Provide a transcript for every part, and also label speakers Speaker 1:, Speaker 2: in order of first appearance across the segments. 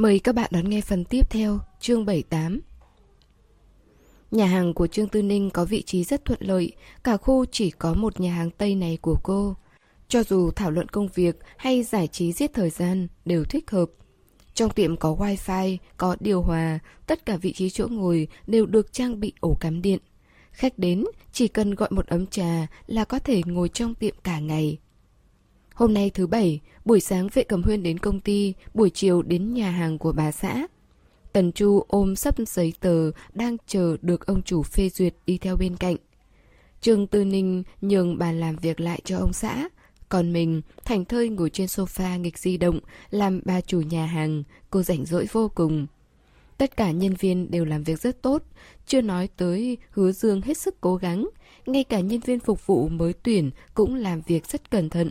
Speaker 1: Mời các bạn đón nghe phần tiếp theo, chương 78. Nhà hàng của Trương Tư Ninh có vị trí rất thuận lợi, cả khu chỉ có một nhà hàng Tây này của cô. Cho dù thảo luận công việc hay giải trí giết thời gian đều thích hợp. Trong tiệm có wifi, có điều hòa, tất cả vị trí chỗ ngồi đều được trang bị ổ cắm điện. Khách đến chỉ cần gọi một ấm trà là có thể ngồi trong tiệm cả ngày. Hôm nay thứ bảy, buổi sáng vệ cầm huyên đến công ty, buổi chiều đến nhà hàng của bà xã. Tần Chu ôm sắp giấy tờ đang chờ được ông chủ phê duyệt đi theo bên cạnh. Trương Tư Ninh nhường bàn làm việc lại cho ông xã, còn mình thành thơi ngồi trên sofa nghịch di động làm bà chủ nhà hàng, cô rảnh rỗi vô cùng. Tất cả nhân viên đều làm việc rất tốt, chưa nói tới hứa dương hết sức cố gắng, ngay cả nhân viên phục vụ mới tuyển cũng làm việc rất cẩn thận.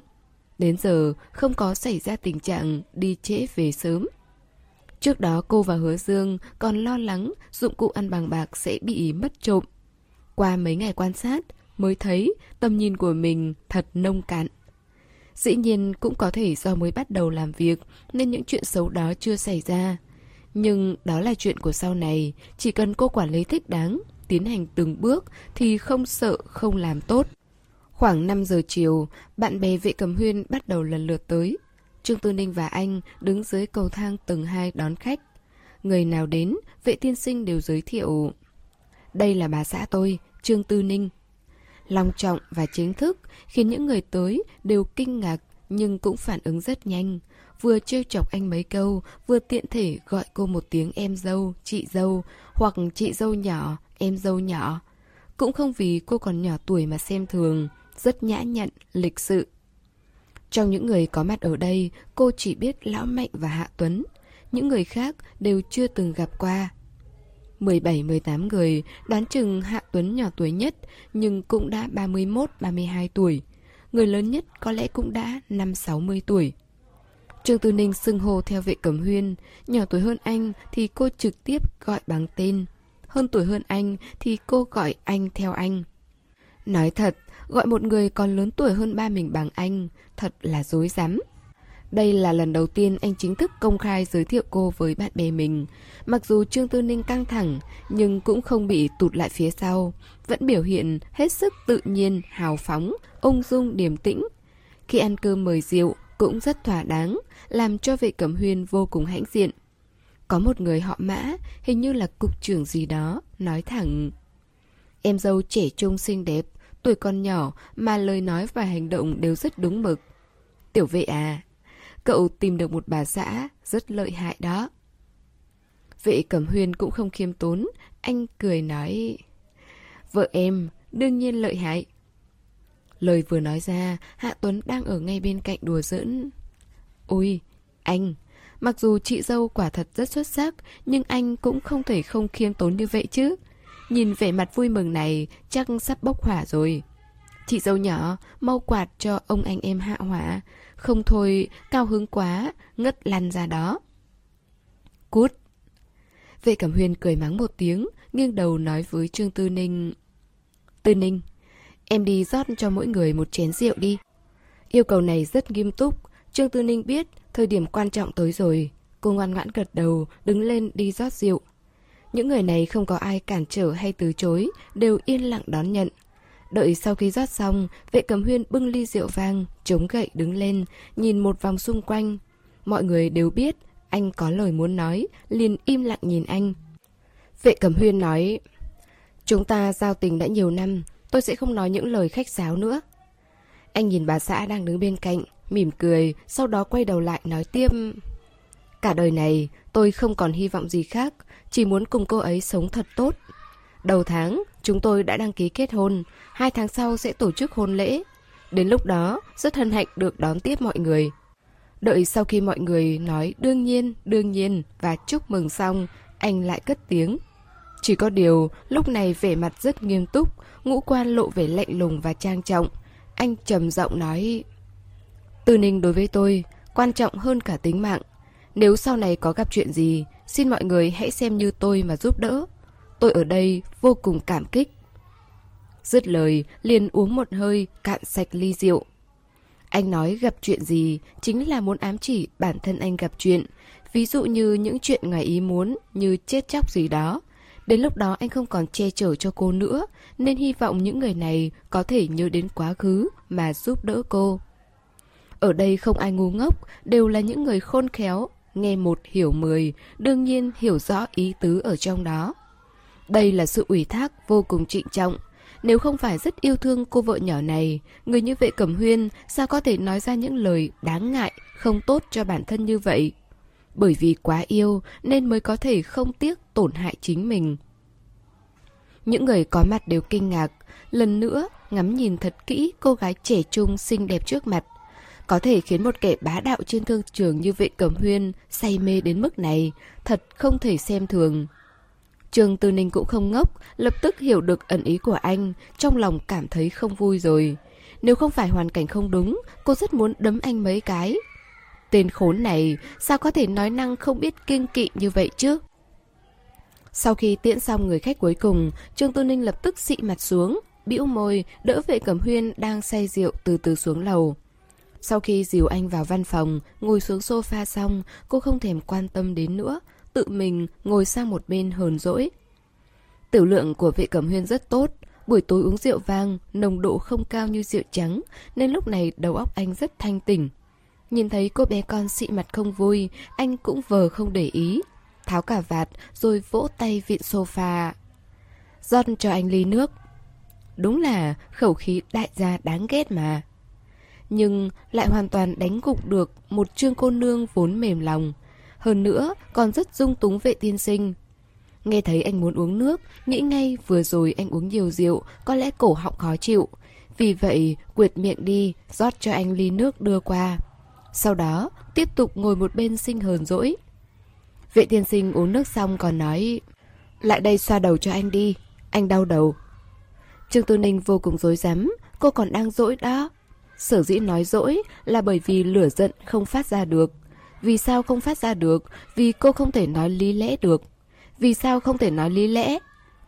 Speaker 1: Đến giờ không có xảy ra tình trạng đi trễ về sớm. Trước đó cô và Hứa Dương còn lo lắng dụng cụ ăn bằng bạc sẽ bị mất trộm. Qua mấy ngày quan sát mới thấy tầm nhìn của mình thật nông cạn. Dĩ nhiên cũng có thể do mới bắt đầu làm việc nên những chuyện xấu đó chưa xảy ra. Nhưng đó là chuyện của sau này, chỉ cần cô quản lý thích đáng, tiến hành từng bước thì không sợ không làm tốt. Khoảng 5 giờ chiều, bạn bè vệ cầm huyên bắt đầu lần lượt tới. Trương Tư Ninh và anh đứng dưới cầu thang tầng 2 đón khách. Người nào đến, vệ tiên sinh đều giới thiệu. Đây là bà xã tôi, Trương Tư Ninh. Long trọng và chính thức khiến những người tới đều kinh ngạc nhưng cũng phản ứng rất nhanh. Vừa trêu chọc anh mấy câu, vừa tiện thể gọi cô một tiếng em dâu, chị dâu, hoặc chị dâu nhỏ, em dâu nhỏ. Cũng không vì cô còn nhỏ tuổi mà xem thường, rất nhã nhặn, lịch sự. Trong những người có mặt ở đây, cô chỉ biết Lão Mạnh và Hạ Tuấn. Những người khác đều chưa từng gặp qua. 17-18 người, đoán chừng Hạ Tuấn nhỏ tuổi nhất, nhưng cũng đã 31-32 tuổi. Người lớn nhất có lẽ cũng đã 5-60 tuổi. Trương Tư Ninh xưng hô theo vệ cẩm huyên, nhỏ tuổi hơn anh thì cô trực tiếp gọi bằng tên. Hơn tuổi hơn anh thì cô gọi anh theo anh. Nói thật, gọi một người còn lớn tuổi hơn ba mình bằng anh, thật là dối rắm đây là lần đầu tiên anh chính thức công khai giới thiệu cô với bạn bè mình. Mặc dù Trương Tư Ninh căng thẳng, nhưng cũng không bị tụt lại phía sau. Vẫn biểu hiện hết sức tự nhiên, hào phóng, ung dung, điềm tĩnh. Khi ăn cơm mời rượu, cũng rất thỏa đáng, làm cho vệ cẩm huyên vô cùng hãnh diện. Có một người họ mã, hình như là cục trưởng gì đó, nói thẳng. Em dâu trẻ trung xinh đẹp, tuổi còn nhỏ mà lời nói và hành động đều rất đúng mực. Tiểu vệ à, Cậu tìm được một bà xã rất lợi hại đó. Vệ Cẩm Huyên cũng không khiêm tốn, anh cười nói Vợ em, đương nhiên lợi hại. Lời vừa nói ra, Hạ Tuấn đang ở ngay bên cạnh đùa giỡn. Ôi, anh, mặc dù chị dâu quả thật rất xuất sắc, nhưng anh cũng không thể không khiêm tốn như vậy chứ. Nhìn vẻ mặt vui mừng này, chắc sắp bốc hỏa rồi. Chị dâu nhỏ, mau quạt cho ông anh em hạ hỏa, không thôi, cao hứng quá, ngất lăn ra đó. Cút! Vệ Cẩm huyền cười mắng một tiếng, nghiêng đầu nói với Trương Tư Ninh. Tư Ninh, em đi rót cho mỗi người một chén rượu đi. Yêu cầu này rất nghiêm túc, Trương Tư Ninh biết thời điểm quan trọng tới rồi. Cô ngoan ngoãn gật đầu, đứng lên đi rót rượu. Những người này không có ai cản trở hay từ chối, đều yên lặng đón nhận. Đợi sau khi rót xong, vệ cầm huyên bưng ly rượu vang, chống gậy đứng lên, nhìn một vòng xung quanh. Mọi người đều biết anh có lời muốn nói, liền im lặng nhìn anh. Vệ cầm huyên nói, chúng ta giao tình đã nhiều năm, tôi sẽ không nói những lời khách sáo nữa. Anh nhìn bà xã đang đứng bên cạnh, mỉm cười, sau đó quay đầu lại nói tiếp. Cả đời này, tôi không còn hy vọng gì khác, chỉ muốn cùng cô ấy sống thật tốt. Đầu tháng, chúng tôi đã đăng ký kết hôn, hai tháng sau sẽ tổ chức hôn lễ. Đến lúc đó, rất hân hạnh được đón tiếp mọi người. Đợi sau khi mọi người nói đương nhiên, đương nhiên và chúc mừng xong, anh lại cất tiếng. Chỉ có điều, lúc này vẻ mặt rất nghiêm túc, ngũ quan lộ vẻ lạnh lùng và trang trọng. Anh trầm giọng nói, Tư ninh đối với tôi, quan trọng hơn cả tính mạng. Nếu sau này có gặp chuyện gì, xin mọi người hãy xem như tôi mà giúp đỡ. Tôi ở đây vô cùng cảm kích. Dứt lời, liền uống một hơi, cạn sạch ly rượu. Anh nói gặp chuyện gì chính là muốn ám chỉ bản thân anh gặp chuyện. Ví dụ như những chuyện ngoài ý muốn, như chết chóc gì đó. Đến lúc đó anh không còn che chở cho cô nữa, nên hy vọng những người này có thể nhớ đến quá khứ mà giúp đỡ cô. Ở đây không ai ngu ngốc, đều là những người khôn khéo, nghe một hiểu mười, đương nhiên hiểu rõ ý tứ ở trong đó. Đây là sự ủy thác vô cùng trịnh trọng. Nếu không phải rất yêu thương cô vợ nhỏ này, người như vệ cẩm huyên sao có thể nói ra những lời đáng ngại, không tốt cho bản thân như vậy? Bởi vì quá yêu nên mới có thể không tiếc tổn hại chính mình. Những người có mặt đều kinh ngạc, lần nữa ngắm nhìn thật kỹ cô gái trẻ trung xinh đẹp trước mặt. Có thể khiến một kẻ bá đạo trên thương trường như vệ cẩm huyên say mê đến mức này, thật không thể xem thường. Trường Tư Ninh cũng không ngốc, lập tức hiểu được ẩn ý của anh, trong lòng cảm thấy không vui rồi. Nếu không phải hoàn cảnh không đúng, cô rất muốn đấm anh mấy cái. Tên khốn này, sao có thể nói năng không biết kiêng kỵ như vậy chứ? Sau khi tiễn xong người khách cuối cùng, Trương Tư Ninh lập tức xị mặt xuống, bĩu môi, đỡ vệ cẩm huyên đang say rượu từ từ xuống lầu. Sau khi dìu anh vào văn phòng, ngồi xuống sofa xong, cô không thèm quan tâm đến nữa, tự mình ngồi sang một bên hờn dỗi. Tiểu lượng của vệ cẩm huyên rất tốt, buổi tối uống rượu vang, nồng độ không cao như rượu trắng, nên lúc này đầu óc anh rất thanh tỉnh. Nhìn thấy cô bé con xị mặt không vui, anh cũng vờ không để ý. Tháo cả vạt rồi vỗ tay vịn sofa. Rót cho anh ly nước. Đúng là khẩu khí đại gia đáng ghét mà. Nhưng lại hoàn toàn đánh gục được một trương cô nương vốn mềm lòng. Hơn nữa còn rất dung túng vệ tiên sinh. Nghe thấy anh muốn uống nước, nghĩ ngay vừa rồi anh uống nhiều rượu, có lẽ cổ họng khó chịu. Vì vậy, quyệt miệng đi, rót cho anh ly nước đưa qua. Sau đó, tiếp tục ngồi một bên sinh hờn dỗi. Vệ tiên sinh uống nước xong còn nói Lại đây xoa đầu cho anh đi, anh đau đầu. Trương Tư Ninh vô cùng dối rắm cô còn đang dỗi đó. Sở dĩ nói dỗi là bởi vì lửa giận không phát ra được. Vì sao không phát ra được? Vì cô không thể nói lý lẽ được. Vì sao không thể nói lý lẽ?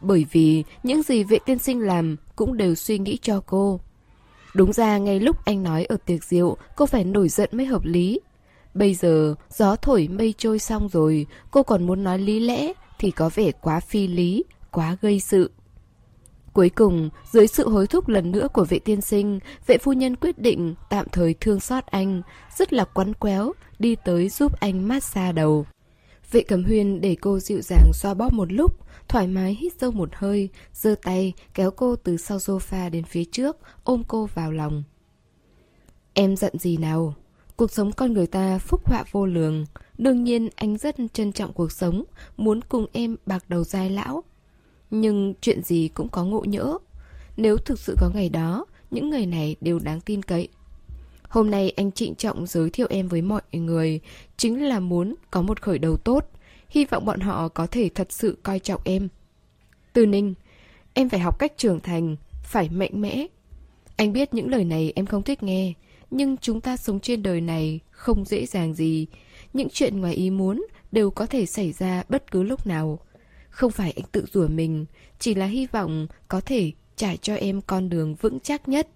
Speaker 1: Bởi vì những gì vệ tiên sinh làm cũng đều suy nghĩ cho cô. Đúng ra ngay lúc anh nói ở tiệc rượu, cô phải nổi giận mới hợp lý. Bây giờ, gió thổi mây trôi xong rồi, cô còn muốn nói lý lẽ thì có vẻ quá phi lý, quá gây sự. Cuối cùng, dưới sự hối thúc lần nữa của vệ tiên sinh, vệ phu nhân quyết định tạm thời thương xót anh, rất là quắn quéo, đi tới giúp anh massage đầu. Vệ cầm huyên để cô dịu dàng xoa bóp một lúc, thoải mái hít sâu một hơi, giơ tay kéo cô từ sau sofa đến phía trước, ôm cô vào lòng. Em giận gì nào? Cuộc sống con người ta phúc họa vô lường. Đương nhiên anh rất trân trọng cuộc sống, muốn cùng em bạc đầu dai lão. Nhưng chuyện gì cũng có ngộ nhỡ. Nếu thực sự có ngày đó, những người này đều đáng tin cậy. Hôm nay anh trịnh trọng giới thiệu em với mọi người, chính là muốn có một khởi đầu tốt. Hy vọng bọn họ có thể thật sự coi trọng em. Từ Ninh, em phải học cách trưởng thành, phải mạnh mẽ. Anh biết những lời này em không thích nghe, nhưng chúng ta sống trên đời này không dễ dàng gì. Những chuyện ngoài ý muốn đều có thể xảy ra bất cứ lúc nào. Không phải anh tự rủa mình, chỉ là hy vọng có thể trải cho em con đường vững chắc nhất.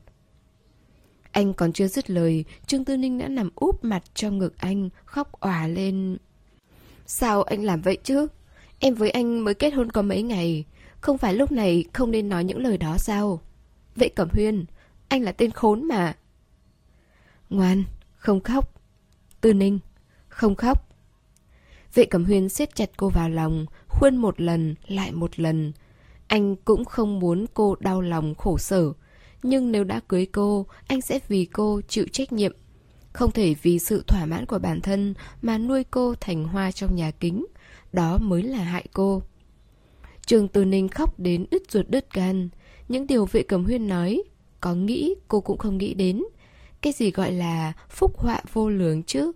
Speaker 1: Anh còn chưa dứt lời, Trương Tư Ninh đã nằm úp mặt trong ngực anh, khóc òa lên. Sao anh làm vậy chứ? Em với anh mới kết hôn có mấy ngày, không phải lúc này không nên nói những lời đó sao? Vậy Cẩm Huyên, anh là tên khốn mà. Ngoan, không khóc. Tư Ninh, không khóc. Vệ Cẩm Huyên siết chặt cô vào lòng, khuyên một lần, lại một lần. Anh cũng không muốn cô đau lòng khổ sở. Nhưng nếu đã cưới cô, anh sẽ vì cô chịu trách nhiệm. Không thể vì sự thỏa mãn của bản thân mà nuôi cô thành hoa trong nhà kính. Đó mới là hại cô. Trường Từ Ninh khóc đến đứt ruột đứt gan. Những điều vệ cầm huyên nói, có nghĩ cô cũng không nghĩ đến. Cái gì gọi là phúc họa vô lường chứ?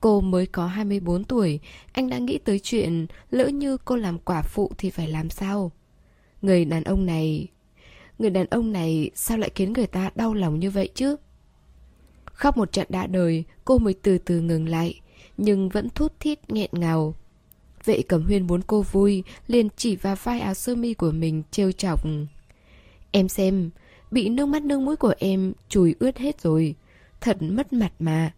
Speaker 1: Cô mới có 24 tuổi, anh đã nghĩ tới chuyện lỡ như cô làm quả phụ thì phải làm sao? Người đàn ông này... Người đàn ông này sao lại khiến người ta đau lòng như vậy chứ? Khóc một trận đã đời, cô mới từ từ ngừng lại, nhưng vẫn thút thít nghẹn ngào. Vệ Cẩm Huyên muốn cô vui, liền chỉ vào vai áo sơ mi của mình trêu chọc. Em xem, bị nước mắt nước mũi của em chùi ướt hết rồi. Thật mất mặt mà.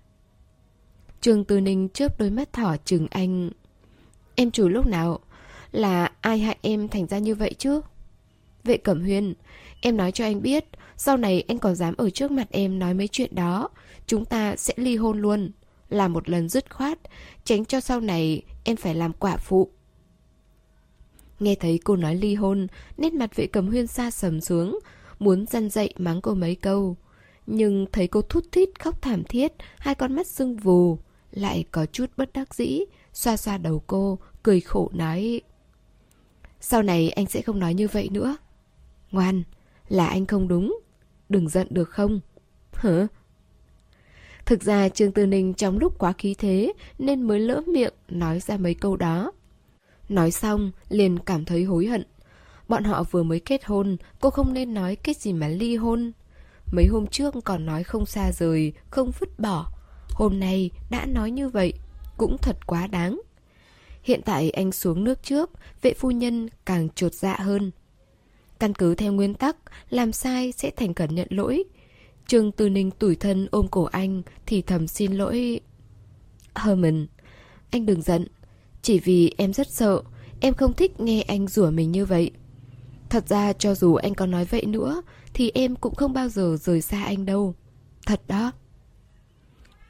Speaker 1: Trương Tư Ninh chớp đôi mắt thỏ chừng anh. Em chủ lúc nào? Là ai hại em thành ra như vậy chứ? Vệ Cẩm Huyên, em nói cho anh biết, sau này anh còn dám ở trước mặt em nói mấy chuyện đó, chúng ta sẽ ly hôn luôn. Làm một lần dứt khoát, tránh cho sau này em phải làm quả phụ. Nghe thấy cô nói ly hôn, nét mặt vệ Cẩm Huyên xa sầm xuống, muốn răn dậy mắng cô mấy câu. Nhưng thấy cô thút thít khóc thảm thiết, hai con mắt sưng vù, lại có chút bất đắc dĩ, xoa xoa đầu cô, cười khổ nói. Sau này anh sẽ không nói như vậy nữa. Ngoan, là anh không đúng. Đừng giận được không? Hả? Thực ra Trương Tư Ninh trong lúc quá khí thế nên mới lỡ miệng nói ra mấy câu đó. Nói xong, liền cảm thấy hối hận. Bọn họ vừa mới kết hôn, cô không nên nói cái gì mà ly hôn. Mấy hôm trước còn nói không xa rời, không vứt bỏ. Hôm nay đã nói như vậy, cũng thật quá đáng. Hiện tại anh xuống nước trước, vệ phu nhân càng trột dạ hơn. Căn cứ theo nguyên tắc, làm sai sẽ thành cẩn nhận lỗi. Trương Tư Ninh tủi thân ôm cổ anh, thì thầm xin lỗi. Herman, anh đừng giận. Chỉ vì em rất sợ, em không thích nghe anh rủa mình như vậy. Thật ra cho dù anh có nói vậy nữa, thì em cũng không bao giờ rời xa anh đâu. Thật đó.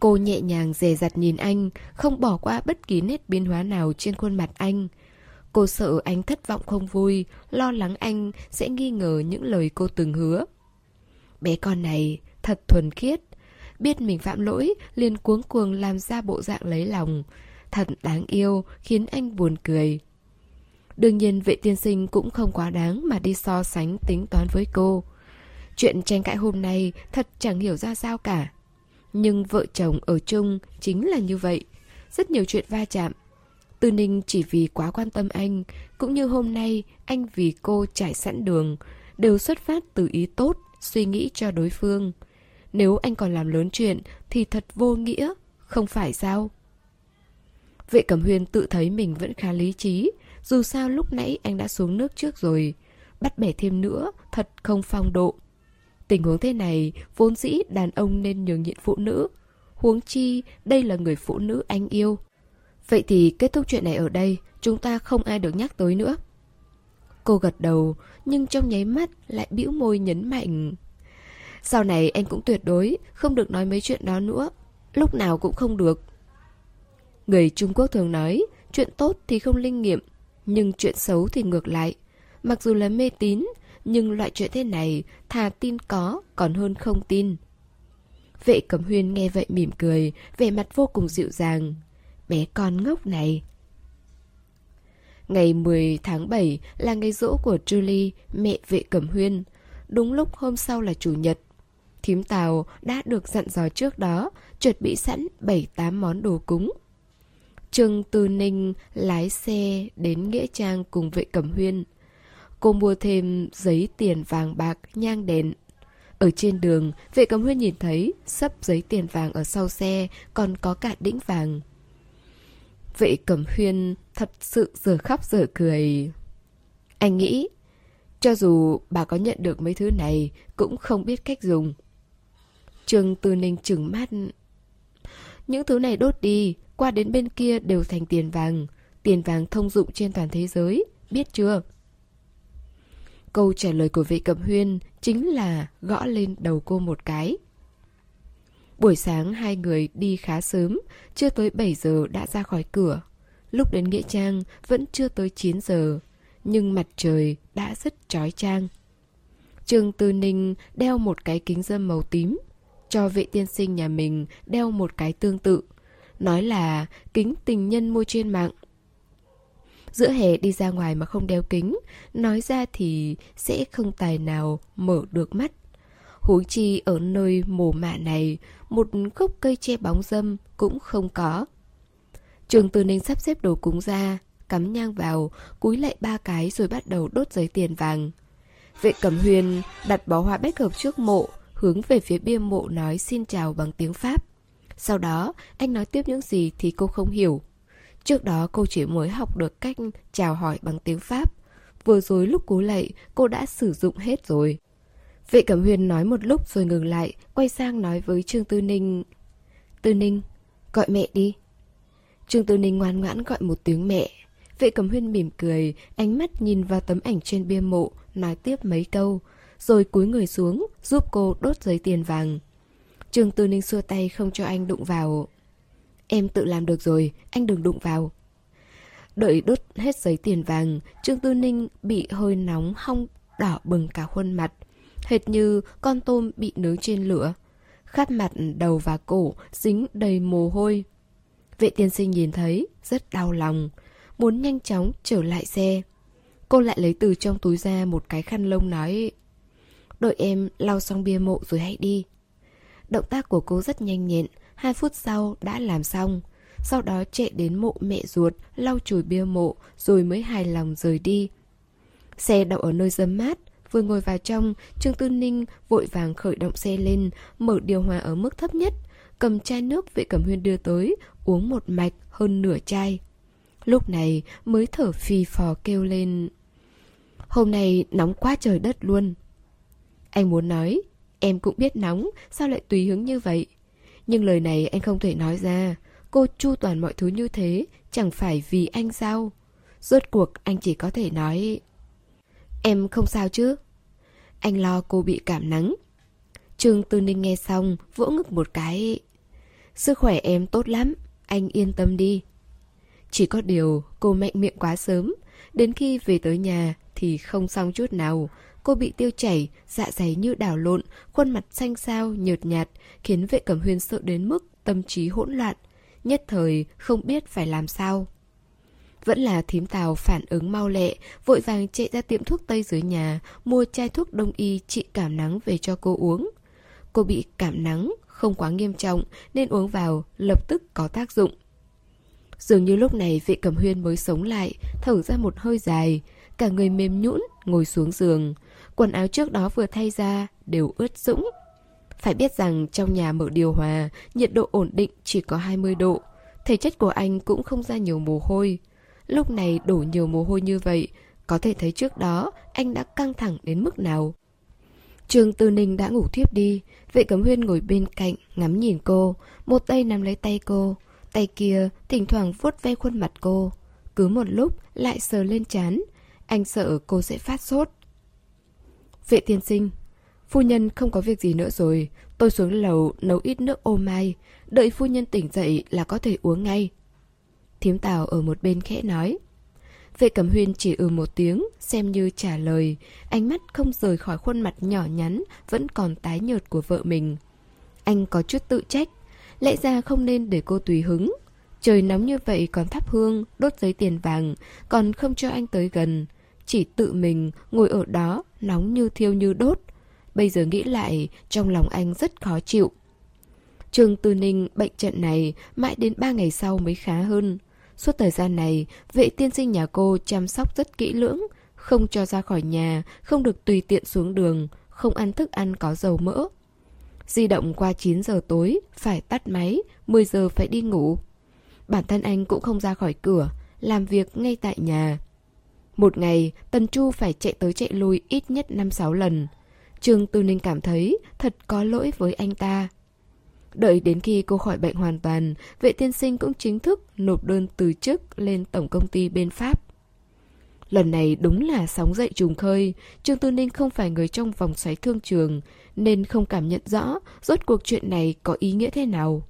Speaker 1: Cô nhẹ nhàng dè dặt nhìn anh, không bỏ qua bất kỳ nét biến hóa nào trên khuôn mặt anh. Cô sợ anh thất vọng không vui, lo lắng anh sẽ nghi ngờ những lời cô từng hứa. Bé con này thật thuần khiết, biết mình phạm lỗi liền cuống cuồng làm ra bộ dạng lấy lòng. Thật đáng yêu, khiến anh buồn cười. Đương nhiên vệ tiên sinh cũng không quá đáng mà đi so sánh tính toán với cô. Chuyện tranh cãi hôm nay thật chẳng hiểu ra sao cả. Nhưng vợ chồng ở chung chính là như vậy. Rất nhiều chuyện va chạm. Tư Ninh chỉ vì quá quan tâm anh, cũng như hôm nay anh vì cô trải sẵn đường, đều xuất phát từ ý tốt, suy nghĩ cho đối phương. Nếu anh còn làm lớn chuyện thì thật vô nghĩa, không phải sao? Vệ Cẩm Huyên tự thấy mình vẫn khá lý trí, dù sao lúc nãy anh đã xuống nước trước rồi. Bắt bẻ thêm nữa, thật không phong độ. Tình huống thế này, vốn dĩ đàn ông nên nhường nhịn phụ nữ. Huống chi, đây là người phụ nữ anh yêu. Vậy thì kết thúc chuyện này ở đây, chúng ta không ai được nhắc tới nữa. Cô gật đầu, nhưng trong nháy mắt lại bĩu môi nhấn mạnh. Sau này anh cũng tuyệt đối không được nói mấy chuyện đó nữa. Lúc nào cũng không được. Người Trung Quốc thường nói, chuyện tốt thì không linh nghiệm, nhưng chuyện xấu thì ngược lại. Mặc dù là mê tín, nhưng loại chuyện thế này thà tin có còn hơn không tin. Vệ Cẩm Huyên nghe vậy mỉm cười, vẻ mặt vô cùng dịu dàng. Bé con ngốc này. Ngày 10 tháng 7 là ngày rỗ của Julie, mẹ vệ Cẩm Huyên. Đúng lúc hôm sau là Chủ nhật. Thím Tàu đã được dặn dò trước đó, chuẩn bị sẵn 7-8 món đồ cúng. Trương Tư Ninh lái xe đến Nghĩa Trang cùng vệ Cẩm Huyên. Cô mua thêm giấy tiền vàng bạc, nhang đèn. Ở trên đường, vệ cầm Huyên nhìn thấy sắp giấy tiền vàng ở sau xe, còn có cả đĩnh vàng. Vệ cầm Huyên thật sự giờ khóc giờ cười. Anh nghĩ, cho dù bà có nhận được mấy thứ này, cũng không biết cách dùng. Trương Tư Ninh trừng mắt. Những thứ này đốt đi, qua đến bên kia đều thành tiền vàng. Tiền vàng thông dụng trên toàn thế giới, biết chưa? Câu trả lời của vệ cẩm huyên chính là gõ lên đầu cô một cái. Buổi sáng hai người đi khá sớm, chưa tới 7 giờ đã ra khỏi cửa. Lúc đến Nghĩa Trang vẫn chưa tới 9 giờ, nhưng mặt trời đã rất trói trang. Trương Tư Ninh đeo một cái kính dâm màu tím, cho vệ tiên sinh nhà mình đeo một cái tương tự. Nói là kính tình nhân mua trên mạng. Giữa hè đi ra ngoài mà không đeo kính, nói ra thì sẽ không tài nào mở được mắt. Huống chi ở nơi mồ mạ này, một gốc cây che bóng dâm cũng không có. Trường Tư Ninh sắp xếp đồ cúng ra, cắm nhang vào, cúi lại ba cái rồi bắt đầu đốt giấy tiền vàng. Vệ Cẩm Huyền đặt bó hoa bách hợp trước mộ, hướng về phía bia mộ nói xin chào bằng tiếng Pháp. Sau đó, anh nói tiếp những gì thì cô không hiểu. Trước đó cô chỉ mới học được cách chào hỏi bằng tiếng Pháp. Vừa rồi lúc cú lạy, cô đã sử dụng hết rồi. Vệ Cẩm Huyền nói một lúc rồi ngừng lại, quay sang nói với Trương Tư Ninh. Tư Ninh, Gọi mẹ đi. Trương Tư Ninh ngoan ngoãn gọi một tiếng mẹ. Vệ cầm huyên mỉm cười, ánh mắt nhìn vào tấm ảnh trên bia mộ, nói tiếp mấy câu, rồi cúi người xuống, giúp cô đốt giấy tiền vàng. Trương Tư Ninh xua tay không cho anh đụng vào. Em tự làm được rồi, anh đừng đụng vào. Đợi đốt hết giấy tiền vàng, Trương Tư Ninh bị hơi nóng hong đỏ bừng cả khuôn mặt, hệt như con tôm bị nướng trên lửa. khắp mặt đầu và cổ dính đầy mồ hôi. Vệ tiên sinh nhìn thấy, rất đau lòng, muốn nhanh chóng trở lại xe. Cô lại lấy từ trong túi ra một cái khăn lông nói Đợi em lau xong bia mộ rồi hãy đi. Động tác của cô rất nhanh nhẹn, hai phút sau đã làm xong. Sau đó chạy đến mộ mẹ ruột, lau chùi bia mộ rồi mới hài lòng rời đi. Xe đậu ở nơi dâm mát, vừa ngồi vào trong, Trương Tư Ninh vội vàng khởi động xe lên, mở điều hòa ở mức thấp nhất, cầm chai nước vệ cẩm huyên đưa tới, uống một mạch hơn nửa chai. Lúc này mới thở phì phò kêu lên. Hôm nay nóng quá trời đất luôn. Anh muốn nói, em cũng biết nóng, sao lại tùy hứng như vậy? Nhưng lời này anh không thể nói ra. Cô chu toàn mọi thứ như thế, chẳng phải vì anh sao? Rốt cuộc anh chỉ có thể nói... Em không sao chứ? Anh lo cô bị cảm nắng. Trương Tư Ninh nghe xong, vỗ ngực một cái. Sức khỏe em tốt lắm, anh yên tâm đi. Chỉ có điều cô mạnh miệng quá sớm, đến khi về tới nhà thì không xong chút nào. Cô bị tiêu chảy, dạ dày như đảo lộn, khuôn mặt xanh xao, nhợt nhạt, khiến vệ cẩm huyên sợ đến mức tâm trí hỗn loạn. Nhất thời không biết phải làm sao. Vẫn là thím tàu phản ứng mau lẹ, vội vàng chạy ra tiệm thuốc Tây dưới nhà, mua chai thuốc đông y trị cảm nắng về cho cô uống. Cô bị cảm nắng, không quá nghiêm trọng, nên uống vào lập tức có tác dụng. Dường như lúc này vị cầm huyên mới sống lại, thở ra một hơi dài, cả người mềm nhũn ngồi xuống giường. Quần áo trước đó vừa thay ra đều ướt sũng. Phải biết rằng trong nhà mở điều hòa, nhiệt độ ổn định chỉ có 20 độ. Thể chất của anh cũng không ra nhiều mồ hôi. Lúc này đổ nhiều mồ hôi như vậy, có thể thấy trước đó anh đã căng thẳng đến mức nào. Trường Tư Ninh đã ngủ thiếp đi, vệ cấm huyên ngồi bên cạnh, ngắm nhìn cô, một tay nắm lấy tay cô, tay kia thỉnh thoảng vuốt ve khuôn mặt cô. Cứ một lúc lại sờ lên chán, anh sợ cô sẽ phát sốt. Vệ tiên sinh, phu nhân không có việc gì nữa rồi, tôi xuống lầu nấu ít nước ô mai, đợi phu nhân tỉnh dậy là có thể uống ngay. Thiếm Tào ở một bên khẽ nói. Vệ Cẩm Huyên chỉ ừ một tiếng, xem như trả lời, ánh mắt không rời khỏi khuôn mặt nhỏ nhắn, vẫn còn tái nhợt của vợ mình. Anh có chút tự trách, lẽ ra không nên để cô tùy hứng. Trời nóng như vậy còn thắp hương, đốt giấy tiền vàng, còn không cho anh tới gần. Chỉ tự mình ngồi ở đó, nóng như thiêu như đốt. Bây giờ nghĩ lại, trong lòng anh rất khó chịu. Trương Tư Ninh bệnh trận này mãi đến ba ngày sau mới khá hơn. Suốt thời gian này, vệ tiên sinh nhà cô chăm sóc rất kỹ lưỡng, không cho ra khỏi nhà, không được tùy tiện xuống đường, không ăn thức ăn có dầu mỡ. Di động qua 9 giờ tối, phải tắt máy, 10 giờ phải đi ngủ. Bản thân anh cũng không ra khỏi cửa, làm việc ngay tại nhà. Một ngày, Tần Chu phải chạy tới chạy lui ít nhất 5-6 lần. Trương Tư Ninh cảm thấy thật có lỗi với anh ta. Đợi đến khi cô khỏi bệnh hoàn toàn, vệ tiên sinh cũng chính thức nộp đơn từ chức lên tổng công ty bên Pháp. Lần này đúng là sóng dậy trùng khơi, Trương Tư Ninh không phải người trong vòng xoáy thương trường, nên không cảm nhận rõ rốt cuộc chuyện này có ý nghĩa thế nào.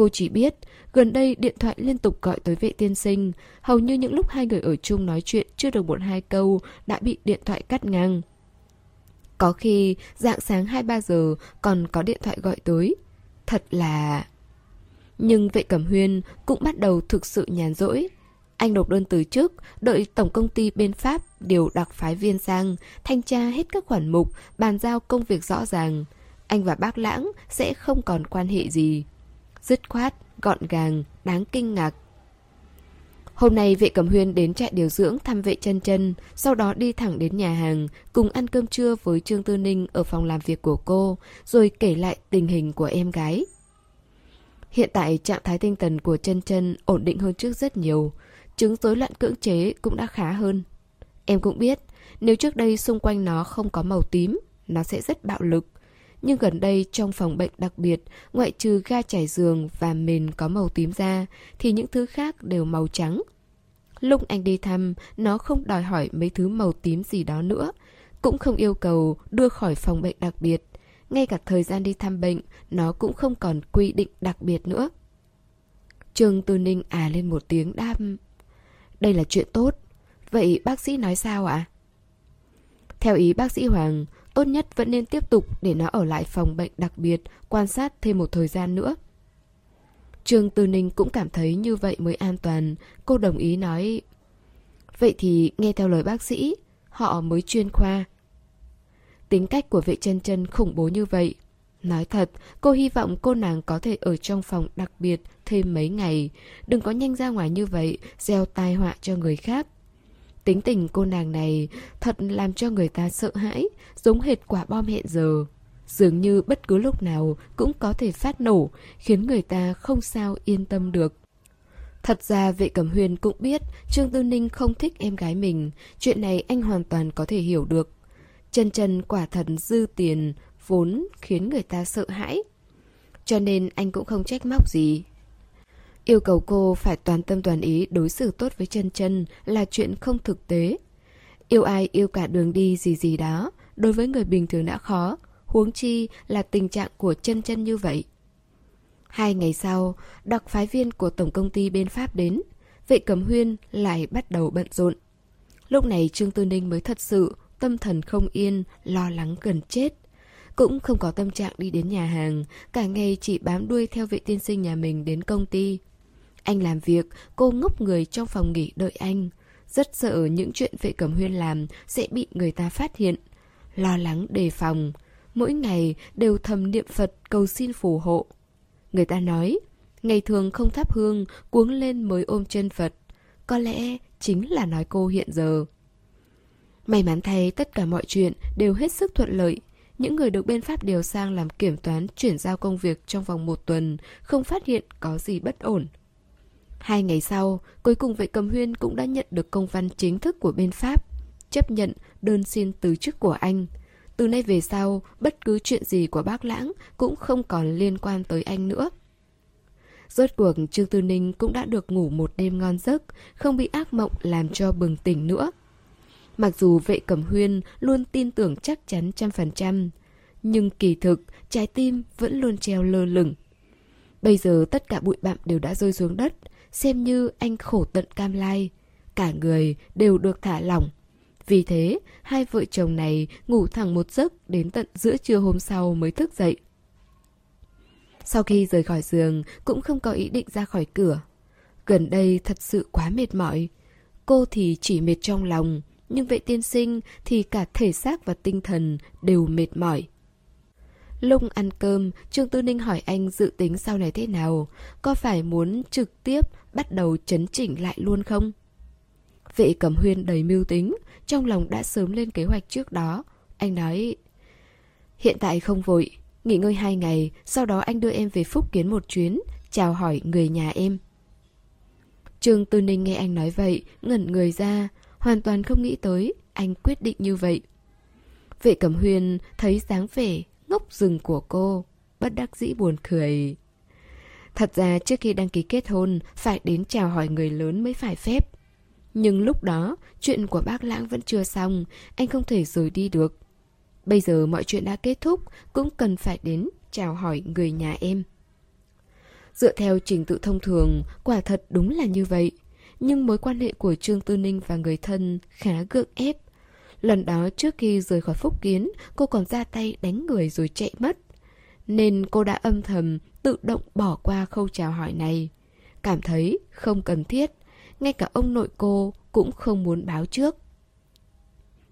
Speaker 1: Cô chỉ biết, gần đây điện thoại liên tục gọi tới vệ tiên sinh, hầu như những lúc hai người ở chung nói chuyện chưa được một hai câu đã bị điện thoại cắt ngang. Có khi dạng sáng 2-3 giờ còn có điện thoại gọi tới, Thật là... Nhưng vệ cẩm huyên cũng bắt đầu thực sự nhàn rỗi. Anh nộp đơn từ trước, đợi tổng công ty bên Pháp điều đặc phái viên sang, thanh tra hết các khoản mục, bàn giao công việc rõ ràng. Anh và bác Lãng sẽ không còn quan hệ gì. Dứt khoát, gọn gàng, đáng kinh ngạc. Hôm nay vệ cẩm huyên đến trại điều dưỡng thăm vệ chân chân, sau đó đi thẳng đến nhà hàng, cùng ăn cơm trưa với Trương Tư Ninh ở phòng làm việc của cô, rồi kể lại tình hình của em gái. Hiện tại trạng thái tinh thần của chân chân ổn định hơn trước rất nhiều, chứng rối loạn cưỡng chế cũng đã khá hơn. Em cũng biết, nếu trước đây xung quanh nó không có màu tím, nó sẽ rất bạo lực. Nhưng gần đây trong phòng bệnh đặc biệt, ngoại trừ ga trải giường và mền có màu tím ra, thì những thứ khác đều màu trắng. Lúc anh đi thăm, nó không đòi hỏi mấy thứ màu tím gì đó nữa, cũng không yêu cầu đưa khỏi phòng bệnh đặc biệt. Ngay cả thời gian đi thăm bệnh, nó cũng không còn quy định đặc biệt nữa. Trương Tư Ninh à lên một tiếng đam. Đây là chuyện tốt. Vậy bác sĩ nói sao ạ? À? Theo ý bác sĩ Hoàng, tốt nhất vẫn nên tiếp tục để nó ở lại phòng bệnh đặc biệt, quan sát thêm một thời gian nữa. Trương Tư Ninh cũng cảm thấy như vậy mới an toàn. Cô đồng ý nói, vậy thì nghe theo lời bác sĩ, họ mới chuyên khoa. Tính cách của vệ chân chân khủng bố như vậy. Nói thật, cô hy vọng cô nàng có thể ở trong phòng đặc biệt thêm mấy ngày. Đừng có nhanh ra ngoài như vậy, gieo tai họa cho người khác. Tính tình cô nàng này thật làm cho người ta sợ hãi, giống hệt quả bom hẹn giờ. Dường như bất cứ lúc nào cũng có thể phát nổ, khiến người ta không sao yên tâm được. Thật ra vệ cẩm huyền cũng biết Trương Tư Ninh không thích em gái mình, chuyện này anh hoàn toàn có thể hiểu được. Chân chân quả thật dư tiền, vốn khiến người ta sợ hãi. Cho nên anh cũng không trách móc gì. Yêu cầu cô phải toàn tâm toàn ý đối xử tốt với chân chân là chuyện không thực tế. Yêu ai yêu cả đường đi gì gì đó, đối với người bình thường đã khó, huống chi là tình trạng của chân chân như vậy. Hai ngày sau, đặc phái viên của tổng công ty bên Pháp đến, vệ cầm huyên lại bắt đầu bận rộn. Lúc này Trương Tư Ninh mới thật sự tâm thần không yên, lo lắng gần chết. Cũng không có tâm trạng đi đến nhà hàng, cả ngày chỉ bám đuôi theo vị tiên sinh nhà mình đến công ty. Anh làm việc, cô ngốc người trong phòng nghỉ đợi anh. Rất sợ những chuyện vệ cẩm huyên làm sẽ bị người ta phát hiện. Lo lắng đề phòng. Mỗi ngày đều thầm niệm Phật cầu xin phù hộ. Người ta nói, ngày thường không thắp hương, cuống lên mới ôm chân Phật. Có lẽ chính là nói cô hiện giờ. May mắn thay tất cả mọi chuyện đều hết sức thuận lợi. Những người được bên Pháp điều sang làm kiểm toán chuyển giao công việc trong vòng một tuần, không phát hiện có gì bất ổn. Hai ngày sau, cuối cùng vệ cầm huyên cũng đã nhận được công văn chính thức của bên Pháp, chấp nhận đơn xin từ chức của anh. Từ nay về sau, bất cứ chuyện gì của bác Lãng cũng không còn liên quan tới anh nữa. Rốt cuộc Trương Tư Ninh cũng đã được ngủ một đêm ngon giấc, không bị ác mộng làm cho bừng tỉnh nữa. Mặc dù vệ cẩm huyên luôn tin tưởng chắc chắn trăm phần trăm, nhưng kỳ thực trái tim vẫn luôn treo lơ lửng. Bây giờ tất cả bụi bặm đều đã rơi xuống đất, xem như anh khổ tận cam lai. Cả người đều được thả lỏng. Vì thế, hai vợ chồng này ngủ thẳng một giấc đến tận giữa trưa hôm sau mới thức dậy. Sau khi rời khỏi giường, cũng không có ý định ra khỏi cửa. Gần đây thật sự quá mệt mỏi. Cô thì chỉ mệt trong lòng, nhưng vệ tiên sinh thì cả thể xác và tinh thần đều mệt mỏi. Lúc ăn cơm, Trương Tư Ninh hỏi anh dự tính sau này thế nào, có phải muốn trực tiếp bắt đầu chấn chỉnh lại luôn không? Vệ Cẩm Huyên đầy mưu tính, trong lòng đã sớm lên kế hoạch trước đó. Anh nói, hiện tại không vội, nghỉ ngơi hai ngày, sau đó anh đưa em về Phúc Kiến một chuyến, chào hỏi người nhà em. Trương Tư Ninh nghe anh nói vậy, ngẩn người ra, hoàn toàn không nghĩ tới anh quyết định như vậy. Vệ Cẩm Huyên thấy dáng vẻ ngốc rừng của cô, bất đắc dĩ buồn cười. Thật ra trước khi đăng ký kết hôn, phải đến chào hỏi người lớn mới phải phép. Nhưng lúc đó, chuyện của bác Lãng vẫn chưa xong, anh không thể rời đi được. Bây giờ mọi chuyện đã kết thúc, cũng cần phải đến chào hỏi người nhà em. Dựa theo trình tự thông thường, quả thật đúng là như vậy. Nhưng mối quan hệ của Trương Tư Ninh và người thân khá gượng ép. Lần đó trước khi rời khỏi Phúc Kiến, cô còn ra tay đánh người rồi chạy mất. Nên cô đã âm thầm tự động bỏ qua khâu chào hỏi này. Cảm thấy không cần thiết, ngay cả ông nội cô cũng không muốn báo trước.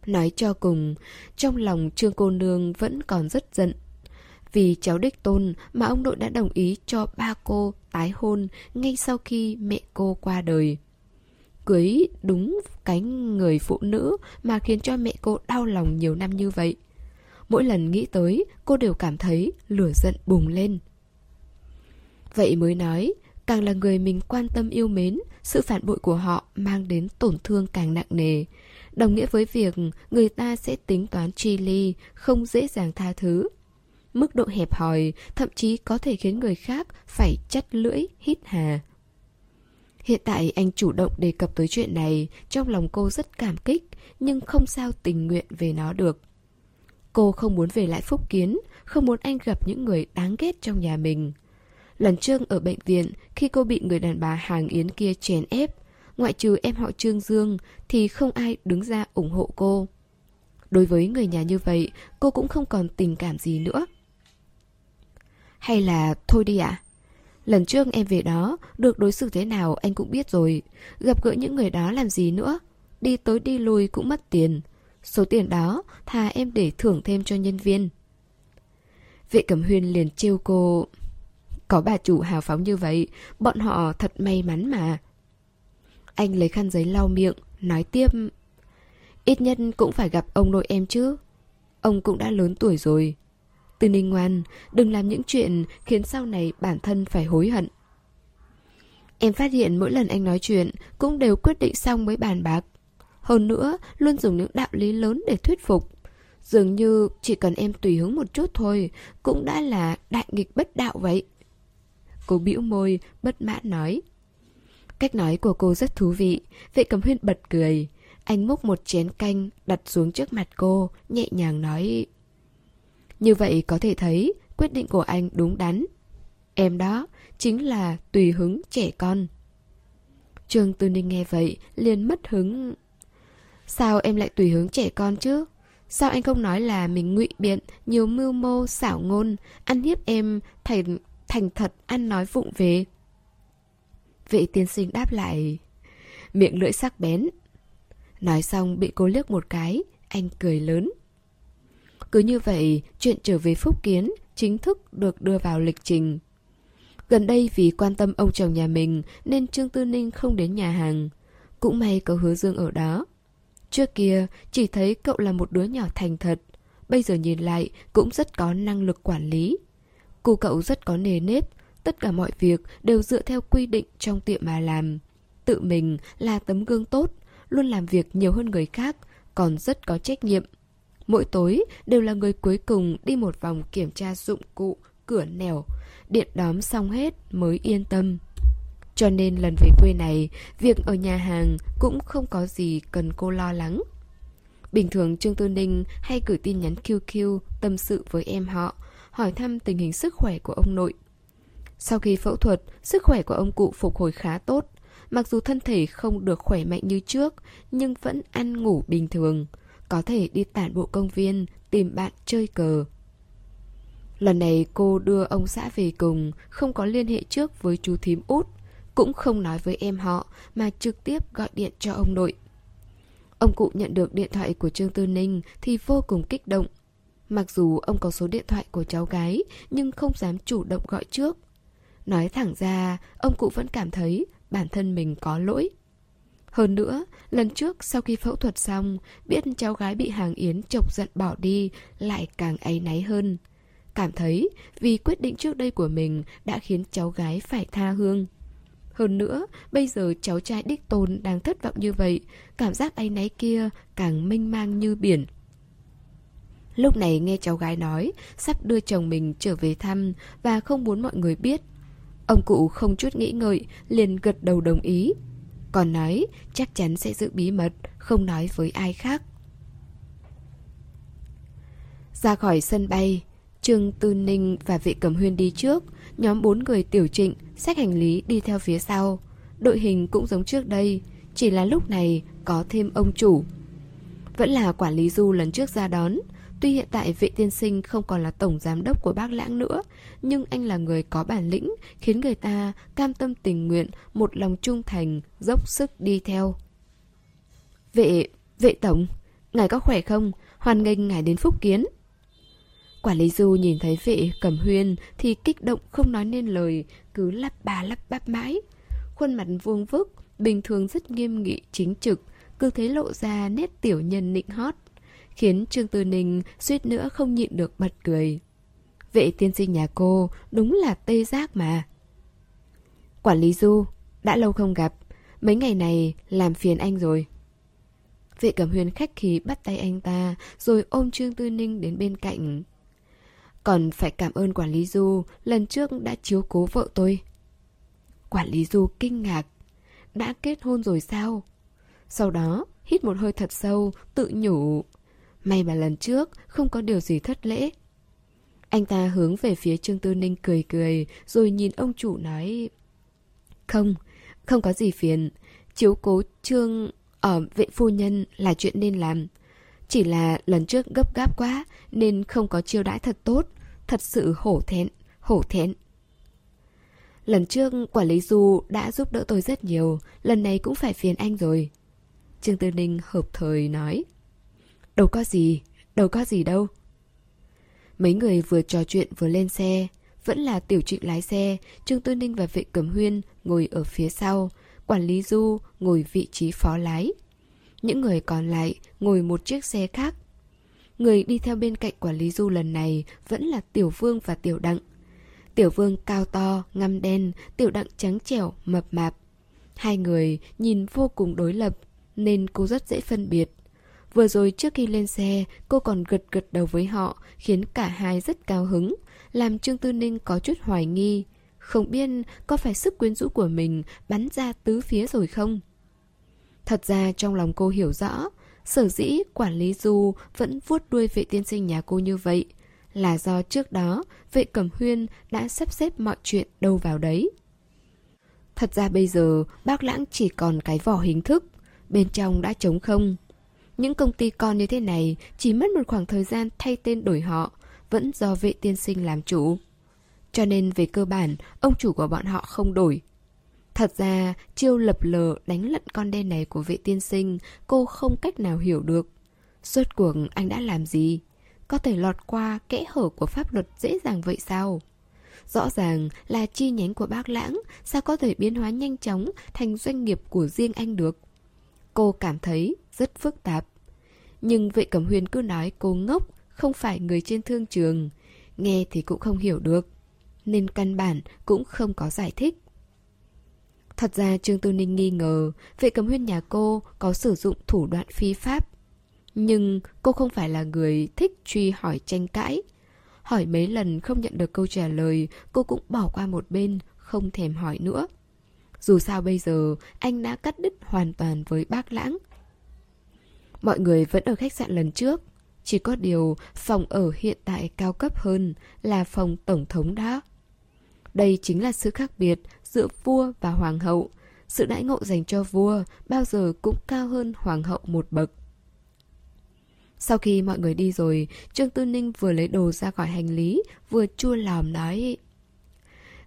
Speaker 1: Nói cho cùng, trong lòng Trương cô nương vẫn còn rất giận. Vì cháu đích tôn mà ông nội đã đồng ý cho ba cô tái hôn ngay sau khi mẹ cô qua đời cưới đúng cái người phụ nữ mà khiến cho mẹ cô đau lòng nhiều năm như vậy. Mỗi lần nghĩ tới, cô đều cảm thấy lửa giận bùng lên. Vậy mới nói, càng là người mình quan tâm yêu mến, sự phản bội của họ mang đến tổn thương càng nặng nề. Đồng nghĩa với việc người ta sẽ tính toán chi ly, không dễ dàng tha thứ. mức độ hẹp hòi, thậm chí có thể khiến người khác phải chắt lưỡi, hít hà. Hiện tại anh chủ động đề cập tới chuyện này, trong lòng cô rất cảm kích, nhưng không sao tình nguyện về nó được. Cô không muốn về lại Phúc Kiến, không muốn anh gặp những người đáng ghét trong nhà mình. Lần trước ở bệnh viện, khi cô bị người đàn bà hàng yến kia chèn ép, ngoại trừ em họ Trương Dương thì không ai đứng ra ủng hộ cô. Đối với người nhà như vậy, cô cũng không còn tình cảm gì nữa. Hay là thôi đi ạ? À? Lần trước em về đó, được đối xử thế nào anh cũng biết rồi. Gặp gỡ những người đó làm gì nữa? Đi tới đi lui cũng mất tiền. Số tiền đó, thà em để thưởng thêm cho nhân viên. Vệ Cẩm Huyên liền trêu cô. Có bà chủ hào phóng như vậy, bọn họ thật may mắn mà. Anh lấy khăn giấy lau miệng, nói tiếp. Ít nhất cũng phải gặp ông nội em chứ. Ông cũng đã lớn tuổi rồi. Tư Ninh ngoan, đừng làm những chuyện khiến sau này bản thân phải hối hận. Em phát hiện mỗi lần anh nói chuyện cũng đều quyết định xong mới bàn bạc. Hơn nữa, luôn dùng những đạo lý lớn để thuyết phục. Dường như chỉ cần em tùy hứng một chút thôi, cũng đã là đại nghịch bất đạo vậy. Cô bĩu môi, bất mãn nói. Cách nói của cô rất thú vị, vệ cầm huyên bật cười. Anh múc một chén canh đặt xuống trước mặt cô, nhẹ nhàng nói như vậy có thể thấy quyết định của anh đúng đắn Em đó chính là tùy hứng trẻ con Trương Tư Ninh nghe vậy liền mất hứng Sao em lại tùy hứng trẻ con chứ? Sao anh không nói là mình ngụy biện, nhiều mưu mô, xảo ngôn, ăn hiếp em thành, thành thật ăn nói vụng về? Vệ tiên sinh đáp lại Miệng lưỡi sắc bén Nói xong bị cô liếc một cái, anh cười lớn. Cứ như vậy, chuyện trở về Phúc Kiến chính thức được đưa vào lịch trình. Gần đây vì quan tâm ông chồng nhà mình nên Trương Tư Ninh không đến nhà hàng. Cũng may có hứa dương ở đó. Trước kia chỉ thấy cậu là một đứa nhỏ thành thật. Bây giờ nhìn lại cũng rất có năng lực quản lý. Cô cậu rất có nề nếp. Tất cả mọi việc đều dựa theo quy định trong tiệm mà làm. Tự mình là tấm gương tốt, luôn làm việc nhiều hơn người khác, còn rất có trách nhiệm. Mỗi tối đều là người cuối cùng đi một vòng kiểm tra dụng cụ, cửa nẻo, điện đóm xong hết mới yên tâm. Cho nên lần về quê này, việc ở nhà hàng cũng không có gì cần cô lo lắng. Bình thường Trương Tư Ninh hay gửi tin nhắn QQ tâm sự với em họ, hỏi thăm tình hình sức khỏe của ông nội. Sau khi phẫu thuật, sức khỏe của ông cụ phục hồi khá tốt, Mặc dù thân thể không được khỏe mạnh như trước, nhưng vẫn ăn ngủ bình thường. Có thể đi tản bộ công viên, tìm bạn chơi cờ. Lần này cô đưa ông xã về cùng, không có liên hệ trước với chú thím út, cũng không nói với em họ mà trực tiếp gọi điện cho ông nội. Ông cụ nhận được điện thoại của Trương Tư Ninh thì vô cùng kích động. Mặc dù ông có số điện thoại của cháu gái nhưng không dám chủ động gọi trước. Nói thẳng ra, ông cụ vẫn cảm thấy bản thân mình có lỗi. Hơn nữa, lần trước sau khi phẫu thuật xong, biết cháu gái bị hàng yến chọc giận bỏ đi, lại càng áy náy hơn. Cảm thấy vì quyết định trước đây của mình đã khiến cháu gái phải tha hương. Hơn nữa, bây giờ cháu trai đích tôn đang thất vọng như vậy, cảm giác áy náy kia càng mênh mang như biển. Lúc này nghe cháu gái nói, sắp đưa chồng mình trở về thăm và không muốn mọi người biết Ông cụ không chút nghĩ ngợi, liền gật đầu đồng ý. Còn nói chắc chắn sẽ giữ bí mật, không nói với ai khác. Ra khỏi sân bay, Trương Tư Ninh và vệ cầm huyên đi trước, nhóm bốn người tiểu trịnh, xách hành lý đi theo phía sau. Đội hình cũng giống trước đây, chỉ là lúc này có thêm ông chủ. Vẫn là quản lý du lần trước ra đón, Tuy hiện tại vệ tiên sinh không còn là tổng giám đốc của bác lãng nữa, nhưng anh là người có bản lĩnh, khiến người ta cam tâm tình nguyện, một lòng trung thành, dốc sức đi theo. Vệ, vệ tổng, ngài có khỏe không? Hoan nghênh ngài đến Phúc Kiến. Quản lý Du nhìn thấy vệ cầm huyên thì kích động không nói nên lời, cứ lắp bà lắp bắp mãi. Khuôn mặt vuông vức, bình thường rất nghiêm nghị, chính trực, cứ thế lộ ra nét tiểu nhân nịnh hót khiến Trương Tư Ninh suýt nữa không nhịn được bật cười. Vệ tiên sinh nhà cô đúng là tê giác mà. Quản lý Du, đã lâu không gặp, mấy ngày này làm phiền anh rồi. Vệ cẩm huyền khách khí bắt tay anh ta rồi ôm Trương Tư Ninh đến bên cạnh. Còn phải cảm ơn quản lý Du lần trước đã chiếu cố vợ tôi. Quản lý Du kinh ngạc. Đã kết hôn rồi sao? Sau đó, hít một hơi thật sâu, tự nhủ. May mà lần trước không có điều gì thất lễ. Anh ta hướng về phía Trương Tư Ninh cười cười, rồi nhìn ông chủ nói... Không, không có gì phiền. Chiếu cố Trương ở vệ phu nhân là chuyện nên làm. Chỉ là lần trước gấp gáp quá nên không có chiêu đãi thật tốt. Thật sự hổ thẹn, hổ thẹn. Lần trước quản lý Du đã giúp đỡ tôi rất nhiều, lần này cũng phải phiền anh rồi. Trương Tư Ninh hợp thời nói. Đâu có gì, đâu có gì đâu. Mấy người vừa trò chuyện vừa lên xe, vẫn là tiểu trịnh lái xe, Trương Tư Ninh và vệ cẩm huyên ngồi ở phía sau, quản lý Du ngồi vị trí phó lái. Những người còn lại ngồi một chiếc xe khác. Người đi theo bên cạnh quản lý Du lần này vẫn là Tiểu Vương và Tiểu Đặng. Tiểu Vương cao to, ngăm đen, Tiểu Đặng trắng trẻo, mập mạp. Hai người nhìn vô cùng đối lập, nên cô rất dễ phân biệt. Vừa rồi trước khi lên xe, cô còn gật gật đầu với họ, khiến cả hai rất cao hứng, làm Trương Tư Ninh có chút hoài nghi. Không biết có phải sức quyến rũ của mình bắn ra tứ phía rồi không? Thật ra trong lòng cô hiểu rõ, sở dĩ quản lý Du vẫn vuốt đuôi vệ tiên sinh nhà cô như vậy là do trước đó vệ cẩm huyên đã sắp xếp mọi chuyện đâu vào đấy. Thật ra bây giờ bác lãng chỉ còn cái vỏ hình thức, bên trong đã trống không. Những công ty con như thế này chỉ mất một khoảng thời gian thay tên đổi họ, vẫn do vệ tiên sinh làm chủ. Cho nên về cơ bản, ông chủ của bọn họ không đổi. Thật ra, chiêu lập lờ đánh lận con đen này của vệ tiên sinh, cô không cách nào hiểu được. Suốt cuộc anh đã làm gì? Có thể lọt qua kẽ hở của pháp luật dễ dàng vậy sao? Rõ ràng là chi nhánh của bác lãng, sao có thể biến hóa nhanh chóng thành doanh nghiệp của riêng anh được? Cô cảm thấy rất phức tạp. Nhưng vệ cẩm huyền cứ nói cô ngốc, không phải người trên thương trường. Nghe thì cũng không hiểu được. Nên căn bản cũng không có giải thích. Thật ra Trương Tư Ninh nghi ngờ vệ cẩm huyên nhà cô có sử dụng thủ đoạn phi pháp. Nhưng cô không phải là người thích truy hỏi tranh cãi. Hỏi mấy lần không nhận được câu trả lời, cô cũng bỏ qua một bên, không thèm hỏi nữa. Dù sao bây giờ, anh đã cắt đứt hoàn toàn với bác lãng. Mọi người vẫn ở khách sạn lần trước. Chỉ có điều phòng ở hiện tại cao cấp hơn là phòng tổng thống đó. Đây chính là sự khác biệt giữa vua và hoàng hậu. Sự đãi ngộ dành cho vua bao giờ cũng cao hơn hoàng hậu một bậc. Sau khi mọi người đi rồi, Trương Tư Ninh vừa lấy đồ ra khỏi hành lý, vừa chua lòm nói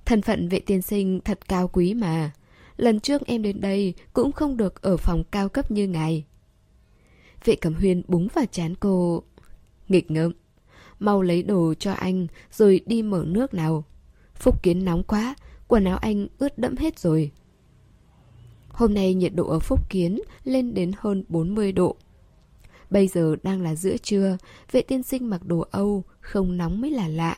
Speaker 1: Thân phận vệ tiên sinh thật cao quý mà. Lần trước em đến đây cũng không được ở phòng cao cấp như ngài. Vệ cẩm huyên búng vào chán cô. Nghịch ngợm. Mau lấy đồ cho anh rồi đi mở nước nào. Phúc kiến nóng quá, quần áo anh ướt đẫm hết rồi. Hôm nay nhiệt độ ở Phúc Kiến lên đến hơn 40 độ. Bây giờ đang là giữa trưa, vệ tiên sinh mặc đồ Âu, không nóng mới là lạ.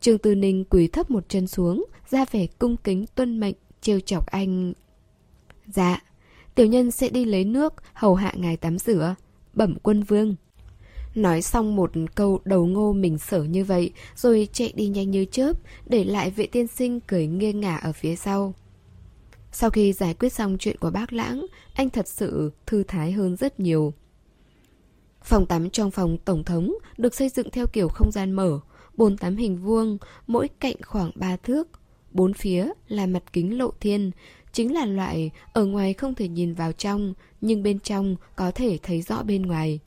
Speaker 1: Trương Tư Ninh quỳ thấp một chân xuống, ra vẻ cung kính tuân mệnh, trêu chọc anh. Dạ, tiểu nhân sẽ đi lấy nước, hầu hạ ngài tắm rửa. Bẩm quân vương. Nói xong một câu đầu ngô mình sở như vậy, rồi chạy đi nhanh như chớp, để lại vệ tiên sinh cười nghiêng ngả ở phía sau. Sau khi giải quyết xong chuyện của bác lãng, anh thật sự thư thái hơn rất nhiều. Phòng tắm trong phòng tổng thống được xây dựng theo kiểu không gian mở, bồn tắm hình vuông, mỗi cạnh khoảng 3 thước. Bốn phía là mặt kính lộ thiên, chính là loại ở ngoài không thể nhìn vào trong, nhưng bên trong có thể thấy rõ bên ngoài.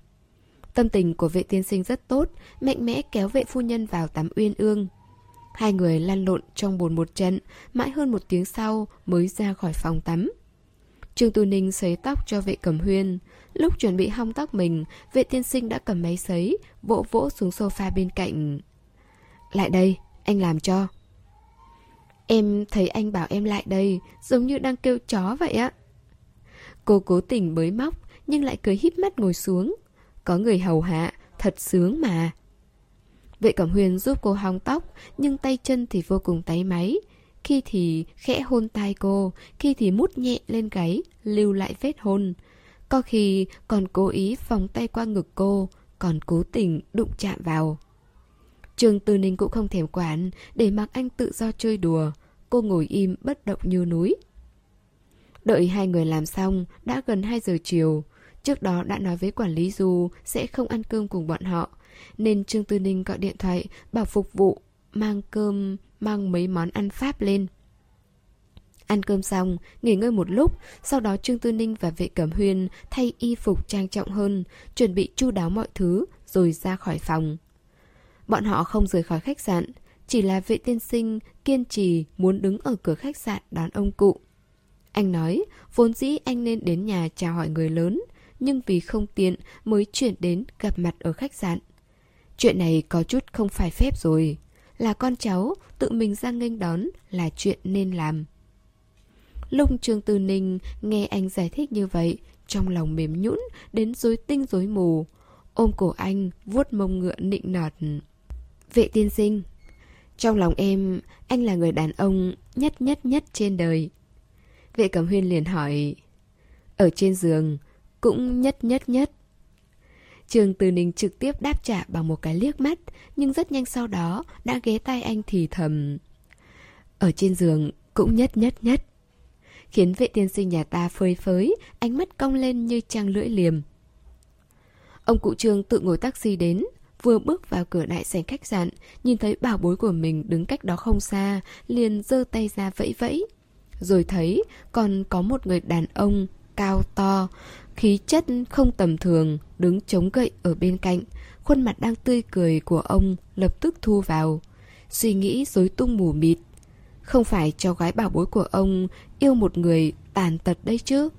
Speaker 1: Tâm tình của vệ tiên sinh rất tốt, mạnh mẽ kéo vệ phu nhân vào tắm uyên ương. Hai người lăn lộn trong bồn một trận, mãi hơn một tiếng sau mới ra khỏi phòng tắm. Trương Tu Ninh sấy tóc cho vệ cẩm huyên. Lúc chuẩn bị hong tóc mình, vệ tiên sinh đã cầm máy sấy, vỗ vỗ xuống sofa bên cạnh. Lại đây, anh làm cho. Em thấy anh bảo em lại đây, giống như đang kêu chó vậy á. Cô cố tình bới móc, nhưng lại cười híp mắt ngồi xuống. Có người hầu hạ, thật sướng mà. Vệ Cẩm Huyền giúp cô hong tóc, nhưng tay chân thì vô cùng tay máy. Khi thì khẽ hôn tai cô, khi thì mút nhẹ lên gáy, lưu lại vết hôn. Có khi còn cố ý vòng tay qua ngực cô, còn cố tình đụng chạm vào. trường Tư Ninh cũng không thèm quản, để mặc anh tự do chơi đùa. Cô ngồi im bất động như núi. Đợi hai người làm xong, đã gần 2 giờ chiều. Trước đó đã nói với quản lý Du sẽ không ăn cơm cùng bọn họ. Nên Trương Tư Ninh gọi điện thoại bảo phục vụ, mang cơm, mang mấy món ăn Pháp lên. Ăn cơm xong, nghỉ ngơi một lúc, sau đó Trương Tư Ninh và vệ cẩm huyên thay y phục trang trọng hơn, chuẩn bị chu đáo mọi thứ, rồi ra khỏi phòng. Bọn họ không rời khỏi khách sạn, chỉ là vệ tiên sinh kiên trì muốn đứng ở cửa khách sạn đón ông cụ. Anh nói, vốn dĩ anh nên đến nhà chào hỏi người lớn, nhưng vì không tiện mới chuyển đến gặp mặt ở khách sạn. Chuyện này có chút không phải phép rồi. Là con cháu, tự mình ra nghênh đón là chuyện nên làm. Lung Trương Tư Ninh nghe anh giải thích như vậy, trong lòng mềm nhũn đến rối tinh rối mù. Ôm cổ anh, vuốt mông ngựa nịnh nọt. Vệ tiên sinh, trong lòng em, anh là người đàn ông nhất nhất nhất trên đời. Vệ cẩm huyên liền hỏi, ở trên giường, cũng nhất nhất nhất. Trường Từ Ninh trực tiếp đáp trả bằng một cái liếc mắt, nhưng rất nhanh sau đó đã ghé tay anh thì thầm. Ở trên giường cũng nhất nhất nhất. Khiến vệ tiên sinh nhà ta phơi phới, ánh mắt cong lên như trăng lưỡi liềm. Ông cụ Trương tự ngồi taxi đến, vừa bước vào cửa đại sảnh khách sạn, nhìn thấy bảo bối của mình đứng cách đó không xa, liền giơ tay ra vẫy vẫy. Rồi thấy còn có một người đàn ông cao to, khí chất không tầm thường, đứng chống gậy ở bên cạnh, khuôn mặt đang tươi cười của ông lập tức thu vào. Suy nghĩ rối tung mù mịt. Không phải cho gái bảo bối của ông yêu một người tàn tật đây chứ?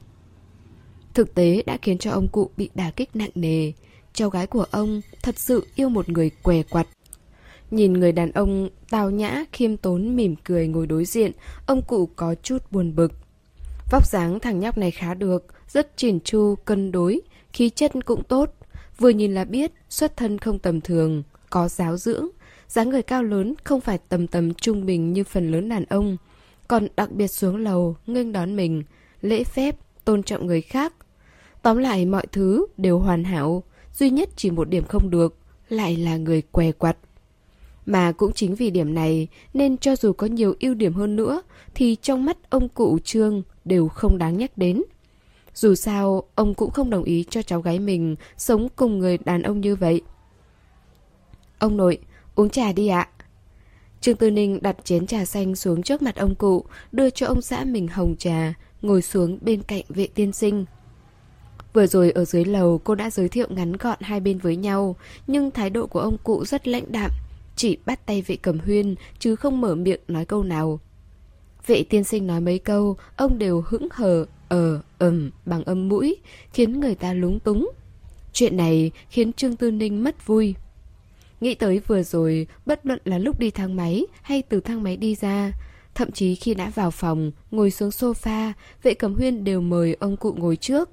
Speaker 1: Thực tế đã khiến cho ông cụ bị đả kích nặng nề. Cháu gái của ông thật sự yêu một người què quặt. Nhìn người đàn ông tào nhã, khiêm tốn, mỉm cười ngồi đối diện, ông cụ có chút buồn bực. Vóc dáng thằng nhóc này khá được, rất chỉn chu, cân đối, khí chất cũng tốt. Vừa nhìn là biết, xuất thân không tầm thường, có giáo dưỡng. dáng người cao lớn không phải tầm tầm trung bình như phần lớn đàn ông. Còn đặc biệt xuống lầu, nghênh đón mình, lễ phép, tôn trọng người khác. Tóm lại mọi thứ đều hoàn hảo, duy nhất chỉ một điểm không được, lại là người què quặt. Mà cũng chính vì điểm này nên cho dù có nhiều ưu điểm hơn nữa thì trong mắt ông cụ Trương đều không đáng nhắc đến. Dù sao, ông cũng không đồng ý cho cháu gái mình sống cùng người đàn ông như vậy. Ông nội, uống trà đi ạ. Trương Tư Ninh đặt chén trà xanh xuống trước mặt ông cụ, đưa cho ông xã mình hồng trà, ngồi xuống bên cạnh vệ tiên sinh. Vừa rồi ở dưới lầu cô đã giới thiệu ngắn gọn hai bên với nhau, nhưng thái độ của ông cụ rất lãnh đạm, chỉ bắt tay vệ cầm huyên chứ không mở miệng nói câu nào. Vệ tiên sinh nói mấy câu, ông đều hững hờ, ờ, ầm bằng âm mũi, khiến người ta lúng túng. Chuyện này khiến Trương Tư Ninh mất vui. Nghĩ tới vừa rồi, bất luận là lúc đi thang máy hay từ thang máy đi ra, thậm chí khi đã vào phòng, ngồi xuống sofa, vệ cầm huyên đều mời ông cụ ngồi trước.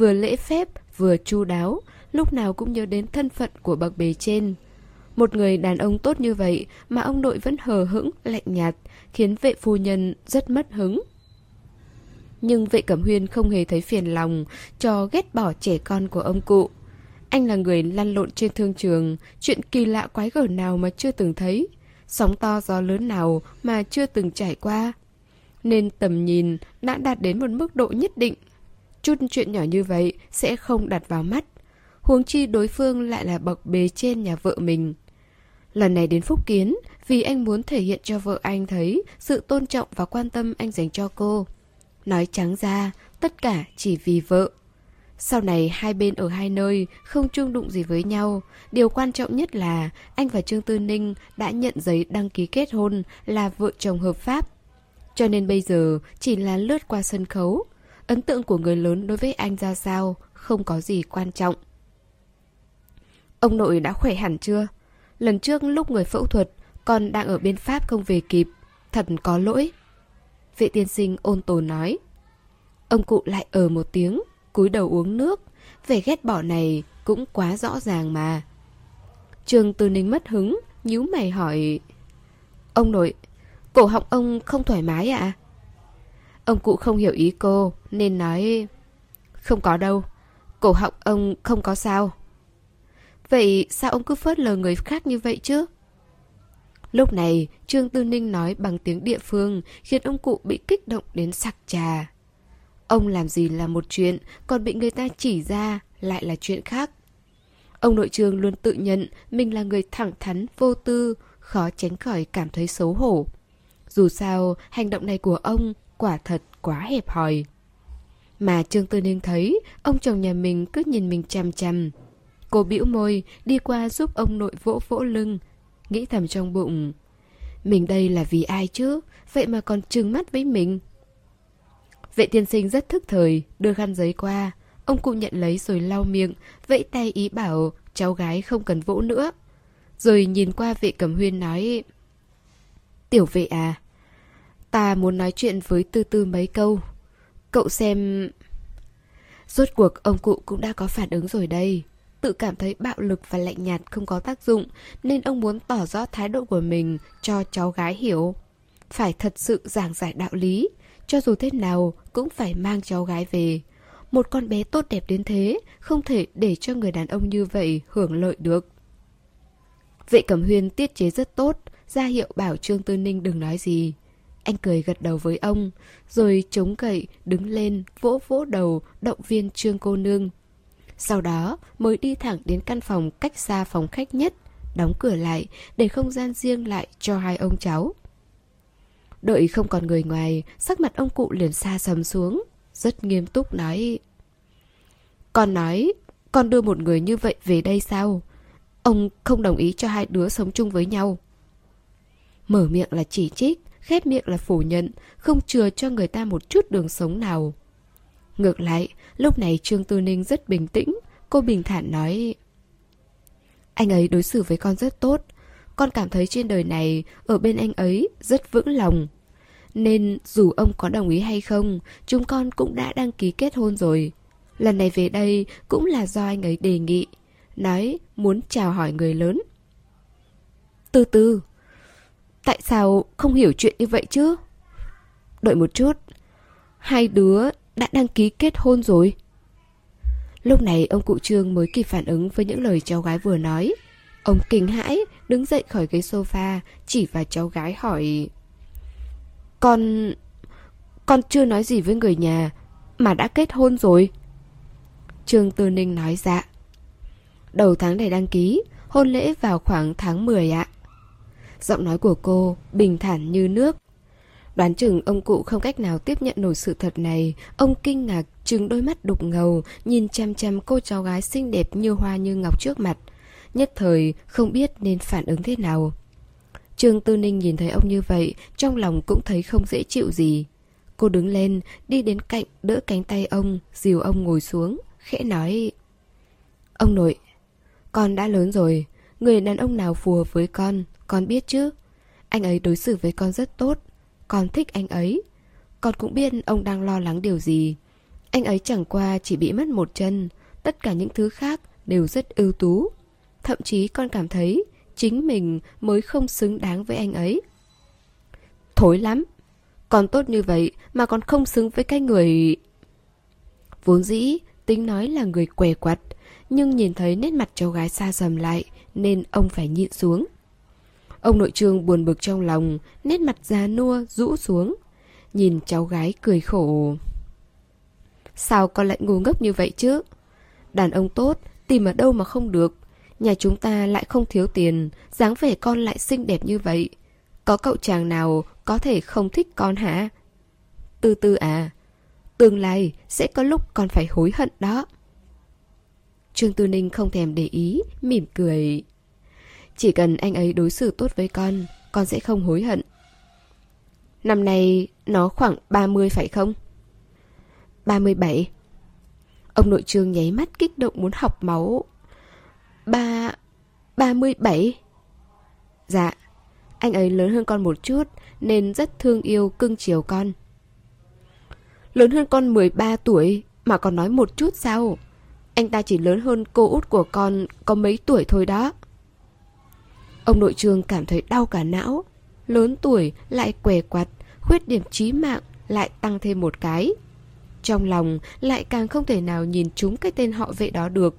Speaker 1: Vừa lễ phép, vừa chu đáo, lúc nào cũng nhớ đến thân phận của bậc bề trên. Một người đàn ông tốt như vậy mà ông nội vẫn hờ hững, lạnh nhạt, khiến vệ phu nhân rất mất hứng. Nhưng vệ cẩm huyên không hề thấy phiền lòng cho ghét bỏ trẻ con của ông cụ. Anh là người lăn lộn trên thương trường, chuyện kỳ lạ quái gở nào mà chưa từng thấy, sóng to gió lớn nào mà chưa từng trải qua. Nên tầm nhìn đã đạt đến một mức độ nhất định. Chút chuyện nhỏ như vậy sẽ không đặt vào mắt. Huống chi đối phương lại là bậc bề trên nhà vợ mình. Lần này đến Phúc Kiến vì anh muốn thể hiện cho vợ anh thấy sự tôn trọng và quan tâm anh dành cho cô. Nói trắng ra, tất cả chỉ vì vợ. Sau này hai bên ở hai nơi không chung đụng gì với nhau. Điều quan trọng nhất là anh và Trương Tư Ninh đã nhận giấy đăng ký kết hôn là vợ chồng hợp pháp. Cho nên bây giờ chỉ là lướt qua sân khấu. Ấn tượng của người lớn đối với anh ra sao không có gì quan trọng. Ông nội đã khỏe hẳn chưa? Lần trước lúc người phẫu thuật, Con đang ở bên Pháp không về kịp. Thật có lỗi. Vệ tiên sinh ôn tồn nói. Ông cụ lại ở một tiếng, cúi đầu uống nước. Vẻ ghét bỏ này cũng quá rõ ràng mà. Trường Từ Ninh mất hứng, nhíu mày hỏi. Ông nội, Cổ họng ông không thoải mái à Ông cụ không hiểu ý cô Nên nói Không có đâu Cổ họng ông không có sao Vậy sao ông cứ phớt lờ người khác như vậy chứ? Lúc này, Trương Tư Ninh nói bằng tiếng địa phương khiến ông cụ bị kích động đến sặc trà. Ông làm gì là một chuyện, còn bị người ta chỉ ra lại là chuyện khác. Ông nội trường luôn tự nhận mình là người thẳng thắn, vô tư, khó tránh khỏi cảm thấy xấu hổ. Dù sao, hành động này của ông quả thật quá hẹp hòi. Mà Trương Tư Ninh thấy ông chồng nhà mình cứ nhìn mình chằm chằm. Cô bĩu môi đi qua giúp ông nội vỗ vỗ lưng, nghĩ thầm trong bụng. Mình đây là vì ai chứ, vậy mà còn trừng mắt với mình. Vệ tiên sinh rất thức thời, đưa khăn giấy qua. Ông cụ nhận lấy rồi lau miệng, vẫy tay ý bảo cháu gái không cần vỗ nữa. Rồi nhìn qua vệ cầm huyên nói Tiểu vệ à Ta muốn nói chuyện với tư tư mấy câu. Cậu xem... Rốt cuộc ông cụ cũng đã có phản ứng rồi đây. Tự cảm thấy bạo lực và lạnh nhạt không có tác dụng Nên ông muốn tỏ rõ thái độ của mình cho cháu gái hiểu. Phải thật sự giảng giải đạo lý Cho dù thế nào cũng phải mang cháu gái về. Một con bé tốt đẹp đến thế Không thể để cho người đàn ông như vậy hưởng lợi được. Vệ Cẩm Huyên tiết chế rất tốt, ra hiệu bảo Trương Tư Ninh đừng nói gì. Anh cười gật đầu với ông, rồi chống gậy, đứng lên, vỗ vỗ đầu, động viên Trương cô nương. Sau đó mới đi thẳng đến căn phòng cách xa phòng khách nhất, đóng cửa lại để không gian riêng lại cho hai ông cháu. Đợi không còn người ngoài, sắc mặt ông cụ liền xa sầm xuống, rất nghiêm túc nói. Con nói, con đưa một người như vậy về đây sao? Ông không đồng ý cho hai đứa sống chung với nhau. Mở miệng là chỉ trích, khép miệng là phủ nhận, không chừa cho người ta một chút đường sống nào. Ngược lại, lúc này Trương Tư Ninh rất bình tĩnh, cô bình thản nói Anh ấy đối xử với con rất tốt, con cảm thấy trên đời này, ở bên anh ấy rất vững lòng. Nên dù ông có đồng ý hay không, chúng con cũng đã đăng ký kết hôn rồi. Lần này về đây cũng là do anh ấy đề nghị nói muốn chào hỏi người lớn. Từ từ, tại sao không hiểu chuyện như vậy chứ? Đợi một chút, hai đứa đã đăng ký kết hôn rồi. Lúc này ông cụ Trương mới kịp phản ứng với những lời cháu gái vừa nói. Ông kinh hãi, đứng dậy khỏi ghế sofa, chỉ vào cháu gái hỏi... Con... con chưa nói gì với người nhà, mà đã kết hôn rồi. Trương Tư Ninh nói dạ. Đầu tháng này đăng ký, hôn lễ vào khoảng tháng 10 ạ. Giọng nói của cô bình thản như nước. Đoán chừng ông cụ không cách nào tiếp nhận nổi sự thật này. Ông kinh ngạc, trừng đôi mắt đục ngầu, nhìn chăm chăm cô cháu gái xinh đẹp như hoa như ngọc trước mặt. Nhất thời không biết nên phản ứng thế nào. Trương Tư Ninh nhìn thấy ông như vậy, trong lòng cũng thấy không dễ chịu gì. Cô đứng lên, đi đến cạnh, đỡ cánh tay ông, dìu ông ngồi xuống, khẽ nói Ông nội, con đã lớn rồi, người đàn ông nào phù hợp với con, con biết chứ. Anh ấy đối xử với con rất tốt, con thích anh ấy. Con cũng biết ông đang lo lắng điều gì. Anh ấy chẳng qua chỉ bị mất một chân, tất cả những thứ khác đều rất ưu tú. Thậm chí con cảm thấy chính mình mới không xứng đáng với anh ấy. Thối lắm, còn tốt như vậy mà còn không xứng với cái người... Vốn dĩ, tính nói là người què quặt, nhưng nhìn thấy nét mặt cháu gái xa dầm lại nên ông phải nhịn xuống. Ông nội trương buồn bực trong lòng, nét mặt già nua rũ xuống. Nhìn cháu gái cười khổ. Sao con lại ngu ngốc như vậy chứ? Đàn ông tốt, tìm ở đâu mà không được. Nhà chúng ta lại không thiếu tiền, dáng vẻ con lại xinh đẹp như vậy. Có cậu chàng nào có thể không thích con hả? Từ từ à, tương lai sẽ có lúc con phải hối hận đó. Trương Tư Ninh không thèm để ý, mỉm cười. Chỉ cần anh ấy đối xử tốt với con, con sẽ không hối hận. Năm nay nó khoảng 30 phải không? 37. Ông nội trương nháy mắt kích động muốn học máu. Ba... 37? Dạ, anh ấy lớn hơn con một chút nên rất thương yêu cưng chiều con. Lớn hơn con 13 tuổi mà còn nói một chút sao? Anh ta chỉ lớn hơn cô út của con có mấy tuổi thôi đó. Ông nội trường cảm thấy đau cả não. Lớn tuổi lại què quặt, khuyết điểm chí mạng lại tăng thêm một cái. Trong lòng lại càng không thể nào nhìn chúng cái tên họ vệ đó được.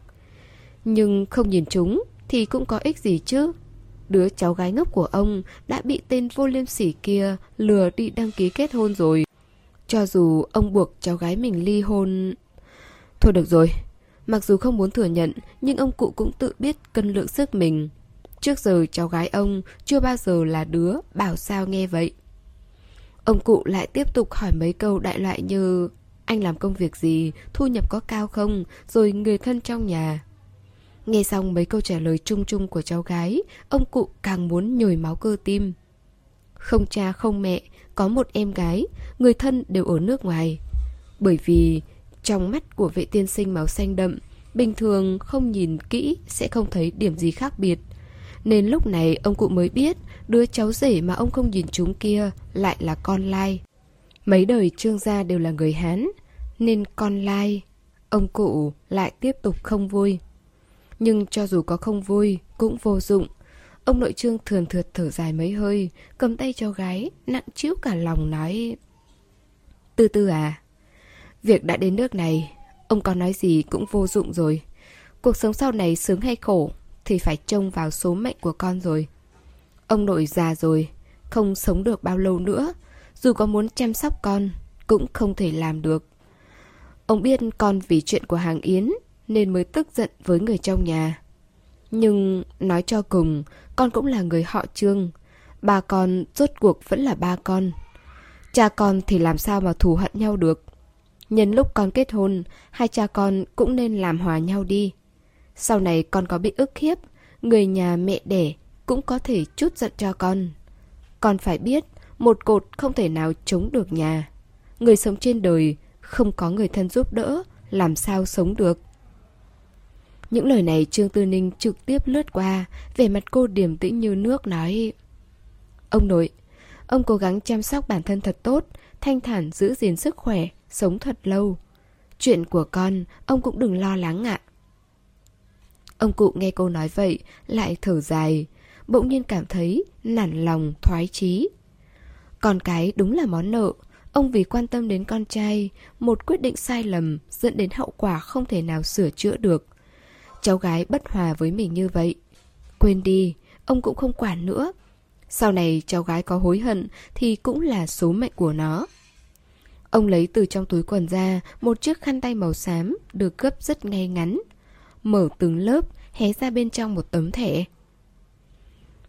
Speaker 1: Nhưng không nhìn chúng thì cũng có ích gì chứ. Đứa cháu gái ngốc của ông đã bị tên vô liêm sỉ kia lừa đi đăng ký kết hôn rồi. Cho dù ông buộc cháu gái mình ly hôn... Thôi được rồi, mặc dù không muốn thừa nhận nhưng ông cụ cũng tự biết cân lượng sức mình. Trước giờ cháu gái ông chưa bao giờ là đứa bảo sao nghe vậy. Ông cụ lại tiếp tục hỏi mấy câu đại loại như Anh làm công việc gì, thu nhập có cao không, rồi người thân trong nhà. Nghe xong mấy câu trả lời chung chung của cháu gái, ông cụ càng muốn nhồi máu cơ tim. Không cha không mẹ, có một em gái, người thân đều ở nước ngoài. Bởi vì trong mắt của vệ tiên sinh màu xanh đậm, bình thường không nhìn kỹ sẽ không thấy điểm gì khác biệt. Nên lúc này ông cụ mới biết đứa cháu rể mà ông không nhìn chúng kia lại là con lai. Mấy đời trương gia đều là người Hán, nên con lai, ông cụ lại tiếp tục không vui. Nhưng cho dù có không vui, cũng vô dụng. Ông nội trương thường thượt thở dài mấy hơi, cầm tay cho gái, nặng chịu cả lòng nói. Từ từ à, việc đã đến nước này, ông có nói gì cũng vô dụng rồi. Cuộc sống sau này sướng hay khổ thì phải trông vào số mệnh của con rồi. Ông nội già rồi, không sống được bao lâu nữa, dù có muốn chăm sóc con, cũng không thể làm được. Ông biết con vì chuyện của hàng Yến nên mới tức giận với người trong nhà. Nhưng nói cho cùng, con cũng là người họ trương. Ba con rốt cuộc vẫn là ba con. Cha con thì làm sao mà thù hận nhau được. Nhân lúc con kết hôn, hai cha con cũng nên làm hòa nhau đi. Sau này con có bị ức hiếp, người nhà mẹ đẻ cũng có thể chút giận cho con. Con phải biết, một cột không thể nào chống được nhà. Người sống trên đời, không có người thân giúp đỡ, làm sao sống được. Những lời này Trương Tư Ninh trực tiếp lướt qua, vẻ mặt cô điềm tĩnh như nước nói Ông nội, ông cố gắng chăm sóc bản thân thật tốt, thanh thản giữ gìn sức khỏe, sống thật lâu. Chuyện của con, ông cũng đừng lo lắng ạ. Ông cụ nghe cô nói vậy, lại thở dài, bỗng nhiên cảm thấy nản lòng, thoái chí. Con cái đúng là món nợ, ông vì quan tâm đến con trai, một quyết định sai lầm dẫn đến hậu quả không thể nào sửa chữa được. Cháu gái bất hòa với mình như vậy. Quên đi, ông cũng không quản nữa. Sau này cháu gái có hối hận thì cũng là số mệnh của nó. Ông lấy từ trong túi quần ra một chiếc khăn tay màu xám được gấp rất ngay ngắn. Mở từng lớp, hé ra bên trong một tấm thẻ.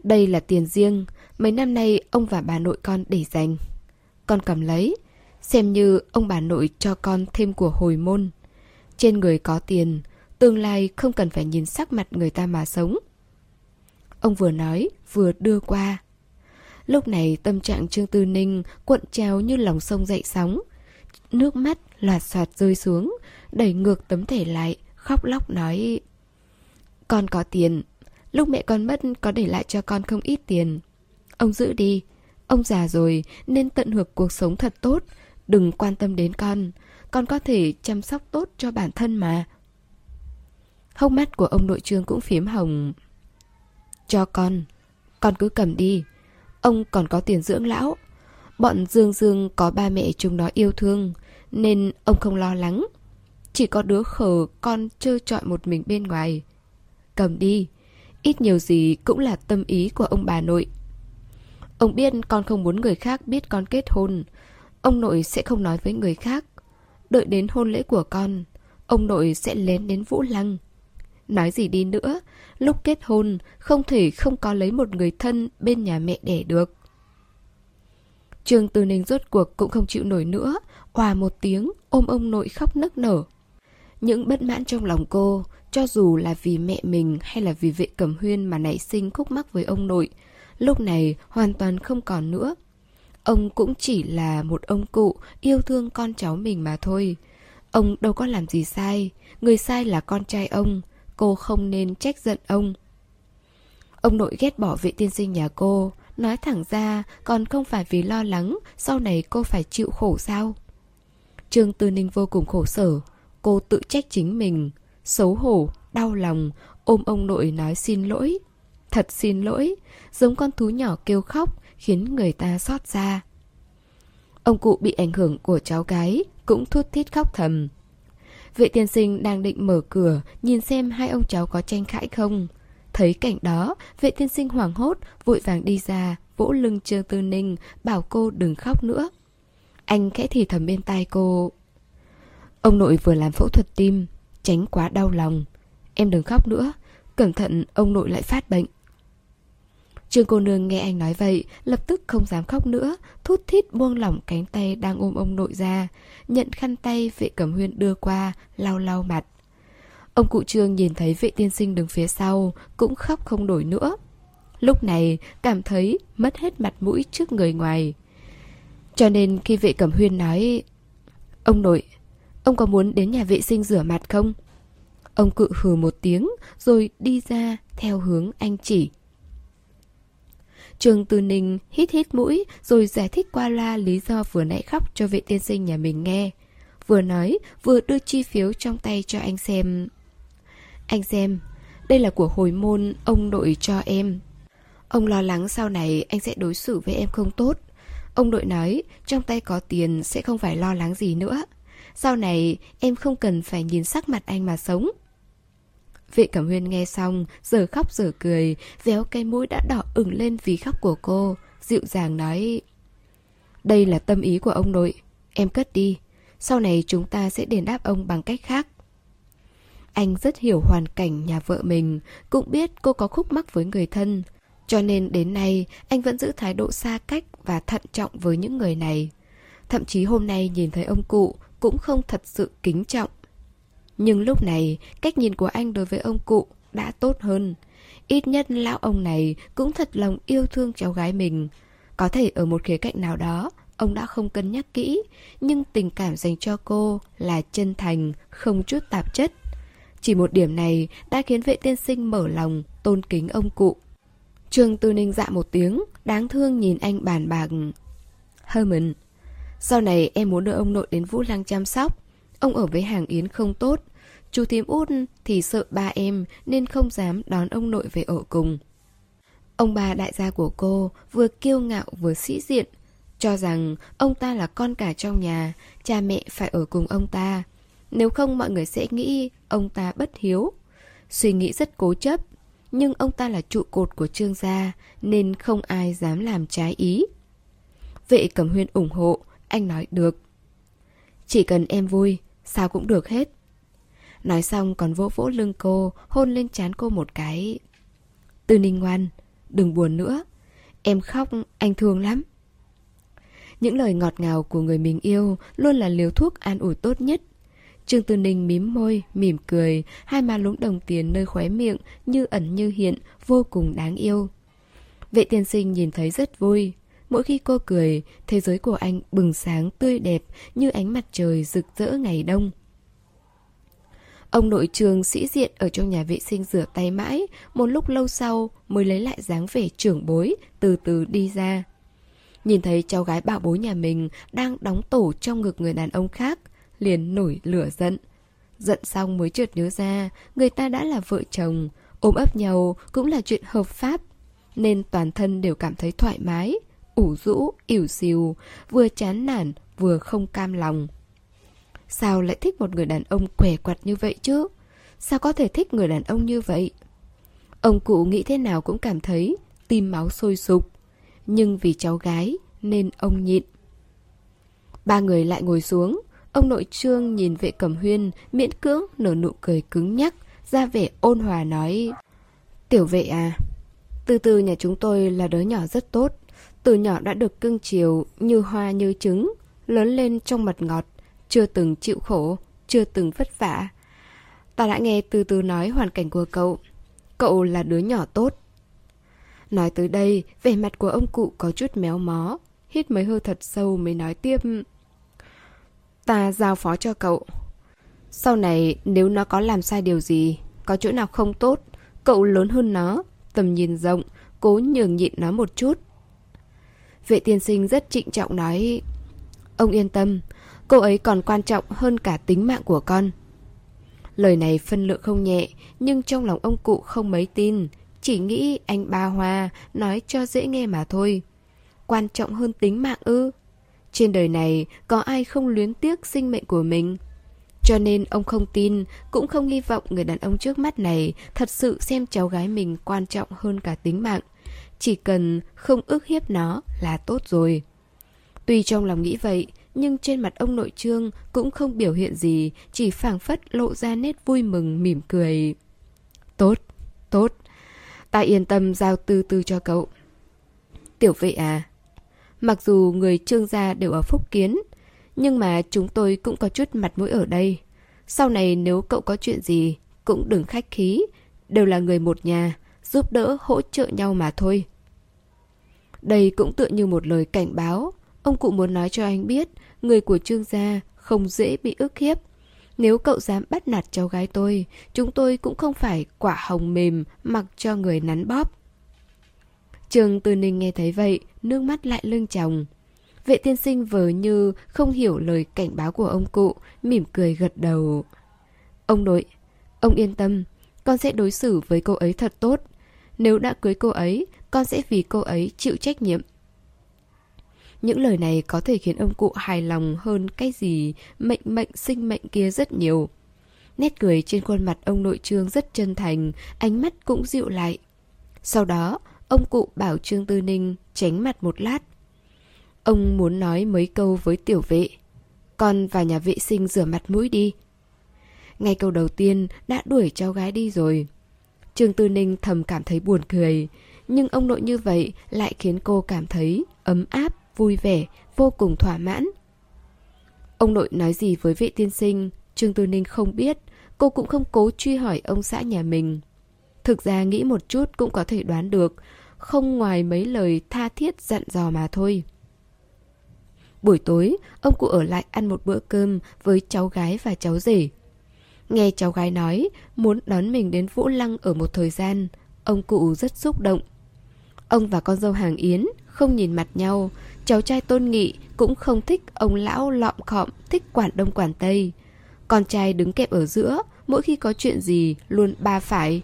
Speaker 1: Đây là tiền riêng, mấy năm nay ông và bà nội con để dành. Con cầm lấy, xem như ông bà nội cho con thêm của hồi môn. Trên người có tiền, Tương lai không cần phải nhìn sắc mặt người ta mà sống. Ông vừa nói, vừa đưa qua. Lúc này tâm trạng Trương Tư Ninh cuộn trào như lòng sông dậy sóng. Nước mắt loạt soạt rơi xuống, đẩy ngược tấm thẻ lại, khóc lóc nói Con có tiền, lúc mẹ con mất có để lại cho con không ít tiền. Ông giữ đi, ông già rồi nên tận hưởng cuộc sống thật tốt, đừng quan tâm đến con. Con có thể chăm sóc tốt cho bản thân mà. Hốc mắt của ông nội trương cũng phím hồng. Cho con, con cứ cầm đi. Ông còn có tiền dưỡng lão. Bọn Dương Dương có ba mẹ chúng nó yêu thương, nên ông không lo lắng. Chỉ có đứa khờ con trơ trọi một mình bên ngoài. Cầm đi, ít nhiều gì cũng là tâm ý của ông bà nội. Ông biết con không muốn người khác biết con kết hôn. Ông nội sẽ không nói với người khác. Đợi đến hôn lễ của con, ông nội sẽ lén đến Vũ Lăng. Nói gì đi nữa, lúc kết hôn không thể không có lấy một người thân bên nhà mẹ đẻ được. Trương Tư Ninh rốt cuộc cũng không chịu nổi nữa, hòa một tiếng, ôm ông nội khóc nức nở. Những bất mãn trong lòng cô, cho dù là vì mẹ mình hay là vì vệ cẩm huyên mà nảy sinh khúc mắc với ông nội, lúc này hoàn toàn không còn nữa. Ông cũng chỉ là một ông cụ yêu thương con cháu mình mà thôi. Ông đâu có làm gì sai, người sai là con trai ông, cô không nên trách giận ông. Ông nội ghét bỏ vị tiên sinh nhà cô, nói thẳng ra còn không phải vì lo lắng sau này cô phải chịu khổ sao. Trương Tư Ninh vô cùng khổ sở, cô tự trách chính mình, xấu hổ, đau lòng, ôm ông nội nói xin lỗi. Thật xin lỗi, giống con thú nhỏ kêu khóc khiến người ta xót xa. Ông cụ bị ảnh hưởng của cháu gái cũng thút thít khóc thầm. Vệ tiên sinh đang định mở cửa nhìn xem hai ông cháu có tranh cãi không. Thấy cảnh đó, vệ tiên sinh hoảng hốt, vội vàng đi ra, vỗ lưng Trương Tư Ninh, bảo cô đừng khóc nữa. Anh khẽ thì thầm bên tai cô. Ông nội vừa làm phẫu thuật tim, tránh quá đau lòng. Em đừng khóc nữa, cẩn thận ông nội lại phát bệnh. Trương cô nương nghe anh nói vậy, lập tức không dám khóc nữa, thút thít buông lỏng cánh tay đang ôm ông nội ra, nhận khăn tay vệ cẩm huyên đưa qua, lau lau mặt. Ông cụ trương nhìn thấy vệ tiên sinh đứng phía sau, cũng khóc không đổi nữa. Lúc này, cảm thấy mất hết mặt mũi trước người ngoài. Cho nên khi vệ cẩm huyên nói Ông nội, ông có muốn đến nhà vệ sinh rửa mặt không? Ông cự hừ một tiếng rồi đi ra theo hướng anh chỉ. Trường Từ Ninh hít hít mũi rồi giải thích qua loa lý do vừa nãy khóc cho vệ tiên sinh nhà mình nghe. Vừa nói, vừa đưa chi phiếu trong tay cho anh xem. Anh xem, đây là của hồi môn ông nội cho em. Ông lo lắng sau này anh sẽ đối xử với em không tốt. Ông nội nói, trong tay có tiền sẽ không phải lo lắng gì nữa. Sau này em không cần phải nhìn sắc mặt anh mà sống. Vệ Cẩm Huyên nghe xong, giờ khóc giờ cười, véo cái mũi đã đỏ ửng lên vì khóc của cô, dịu dàng nói Đây là tâm ý của ông nội, em cất đi, sau này chúng ta sẽ đền đáp ông bằng cách khác. Anh rất hiểu hoàn cảnh nhà vợ mình, cũng biết cô có khúc mắc với người thân, cho nên đến nay anh vẫn giữ thái độ xa cách và thận trọng với những người này. Thậm chí hôm nay nhìn thấy ông cụ cũng không thật sự kính trọng nhưng lúc này, cách nhìn của anh đối với ông cụ đã tốt hơn. Ít nhất lão ông này cũng thật lòng yêu thương cháu gái mình. Có thể ở một khía cạnh nào đó, ông đã không cân nhắc kỹ, nhưng tình cảm dành cho cô là chân thành, không chút tạp chất. Chỉ một điểm này đã khiến vệ tiên sinh mở lòng, tôn kính ông cụ. Trương Tư Ninh dạ một tiếng, đáng thương nhìn anh bàn bạc. Herman, sau này em muốn đưa ông nội đến Vũ Lăng chăm sóc. Ông ở với hàng Yến không tốt, Chú thím út thì sợ ba em nên không dám đón ông nội về ở cùng. Ông bà đại gia của cô vừa kiêu ngạo vừa sĩ diện, cho rằng ông ta là con cả trong nhà, cha mẹ phải ở cùng ông ta. Nếu không mọi người sẽ nghĩ ông ta bất hiếu. Suy nghĩ rất cố chấp, nhưng ông ta là trụ cột của trương gia nên không ai dám làm trái ý. Vệ Cẩm Huyên ủng hộ, anh nói được. Chỉ cần em vui, sao cũng được hết. Nói xong còn vỗ vỗ lưng cô, hôn lên trán cô một cái. Tư ninh ngoan, đừng buồn nữa. Em khóc, anh thương lắm. Những lời ngọt ngào của người mình yêu luôn là liều thuốc an ủi tốt nhất. Trương Tư Ninh mím môi, mỉm cười, hai má lúng đồng tiền nơi khóe miệng, như ẩn như hiện, vô cùng đáng yêu. Vệ tiên sinh nhìn thấy rất vui. Mỗi khi cô cười, thế giới của anh bừng sáng tươi đẹp như ánh mặt trời rực rỡ ngày đông. Ông nội trường sĩ diện ở trong nhà vệ sinh rửa tay mãi, một lúc lâu sau mới lấy lại dáng vẻ trưởng bối, từ từ đi ra. Nhìn thấy cháu gái bảo bối nhà mình đang đóng tổ trong ngực người đàn ông khác, liền nổi lửa giận. Giận xong mới chợt nhớ ra, người ta đã là vợ chồng, ôm ấp nhau cũng là chuyện hợp pháp, nên toàn thân đều cảm thấy thoải mái, ủ rũ, ỉu xìu, vừa chán nản, vừa không cam lòng. Sao lại thích một người đàn ông què quặt như vậy chứ? Sao có thể thích người đàn ông như vậy? Ông cụ nghĩ thế nào cũng cảm thấy tim máu sôi sục. Nhưng vì cháu gái nên ông nhịn. Ba người lại ngồi xuống. Ông nội trương nhìn vệ cẩm huyên miễn cưỡng nở nụ cười cứng nhắc, ra vẻ ôn hòa nói Tiểu vệ à, từ từ nhà chúng tôi là đứa nhỏ rất tốt. Từ nhỏ đã được cưng chiều như hoa như trứng, lớn lên trong mật ngọt chưa từng chịu khổ, chưa từng vất vả. Ta đã nghe từ từ nói hoàn cảnh của cậu. Cậu là đứa nhỏ tốt. Nói tới đây, vẻ mặt của ông cụ có chút méo mó. Hít mấy hơi thật sâu mới nói tiếp. Ta giao phó cho cậu. Sau này nếu nó có làm sai điều gì, có chỗ nào không tốt, cậu lớn hơn nó, tầm nhìn rộng, cố nhường nhịn nó một chút. Vệ tiên sinh rất trịnh trọng nói Ông yên tâm, Cô ấy còn quan trọng hơn cả tính mạng của con. Lời này phân lượng không nhẹ, nhưng trong lòng ông cụ không mấy tin. Chỉ nghĩ anh ba hoa nói cho dễ nghe mà thôi. Quan trọng hơn tính mạng ư? Trên đời này có ai không luyến tiếc sinh mệnh của mình? Cho nên ông không tin, cũng không hy vọng người đàn ông trước mắt này thật sự xem cháu gái mình quan trọng hơn cả tính mạng. Chỉ cần không ức hiếp nó là tốt rồi. Tuy trong lòng nghĩ vậy, nhưng trên mặt ông nội trương cũng không biểu hiện gì, chỉ phảng phất lộ ra nét vui mừng mỉm cười. Tốt, tốt, ta yên tâm giao tư tư cho cậu. Tiểu vệ à, mặc dù người trương gia đều ở Phúc Kiến, nhưng mà chúng tôi cũng có chút mặt mũi ở đây. Sau này nếu cậu có chuyện gì, cũng đừng khách khí, đều là người một nhà, giúp đỡ hỗ trợ nhau mà thôi. Đây cũng tựa như một lời cảnh báo, ông cụ muốn nói cho anh biết, người của trương gia không dễ bị ức hiếp. Nếu cậu dám bắt nạt cháu gái tôi, chúng tôi cũng không phải quả hồng mềm mặc cho người nắn bóp. Trường Từ Ninh nghe thấy vậy, nước mắt lại lưng chồng. Vệ tiên sinh vờ như không hiểu lời cảnh báo của ông cụ, mỉm cười gật đầu. Ông nội, ông yên tâm, con sẽ đối xử với cô ấy thật tốt. Nếu đã cưới cô ấy, con sẽ vì cô ấy chịu trách nhiệm. Những lời này có thể khiến ông cụ hài lòng hơn cái gì mệnh mệnh sinh mệnh kia rất nhiều. Nét cười trên khuôn mặt ông nội trương rất chân thành, ánh mắt cũng dịu lại. Sau đó, ông cụ bảo Trương Tư Ninh tránh mặt một lát. Ông muốn nói mấy câu với tiểu vệ. Con vào nhà vệ sinh rửa mặt mũi đi. Ngay câu đầu tiên đã đuổi cháu gái đi rồi. Trương Tư Ninh thầm cảm thấy buồn cười. Nhưng ông nội như vậy lại khiến cô cảm thấy ấm áp vui vẻ, vô cùng thỏa mãn. Ông nội nói gì với vệ tiên sinh, Trương Tư Ninh không biết, cô cũng không cố truy hỏi ông xã nhà mình. Thực ra nghĩ một chút cũng có thể đoán được, không ngoài mấy lời tha thiết dặn dò mà thôi. Buổi tối, ông cụ ở lại ăn một bữa cơm với cháu gái và cháu rể. Nghe cháu gái nói muốn đón mình đến Vũ Lăng ở một thời gian, ông cụ rất xúc động. Ông và con dâu hàng Yến không nhìn mặt nhau, cháu trai tôn nghị cũng không thích ông lão lọm khọm thích quản đông quản tây. Con trai đứng kẹp ở giữa, mỗi khi có chuyện gì luôn ba phải.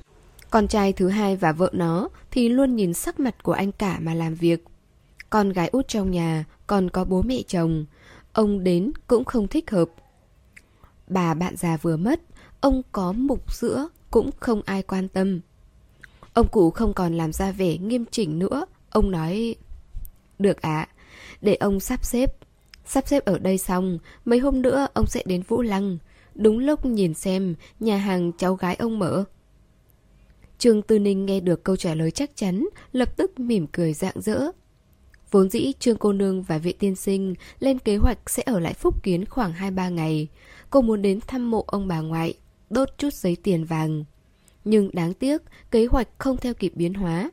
Speaker 1: Con trai thứ hai và vợ nó thì luôn nhìn sắc mặt của anh cả mà làm việc. Con gái út trong nhà còn có bố mẹ chồng, ông đến cũng không thích hợp. Bà bạn già vừa mất, ông có mục giữa cũng không ai quan tâm. Ông cụ không còn làm ra vẻ nghiêm chỉnh nữa, ông nói... Được ạ, à, để ông sắp xếp. Sắp xếp ở đây xong, mấy hôm nữa ông sẽ đến Vũ Lăng. Đúng lúc nhìn xem nhà hàng cháu gái ông mở. Trương Tư Ninh nghe được câu trả lời chắc chắn, lập tức mỉm cười rạng rỡ. Vốn dĩ Trương Cô Nương và Vệ Tiên Sinh lên kế hoạch sẽ ở lại Phúc Kiến khoảng 2-3 ngày. Cô muốn đến thăm mộ ông bà ngoại, đốt chút giấy tiền vàng. Nhưng đáng tiếc, kế hoạch không theo kịp biến hóa.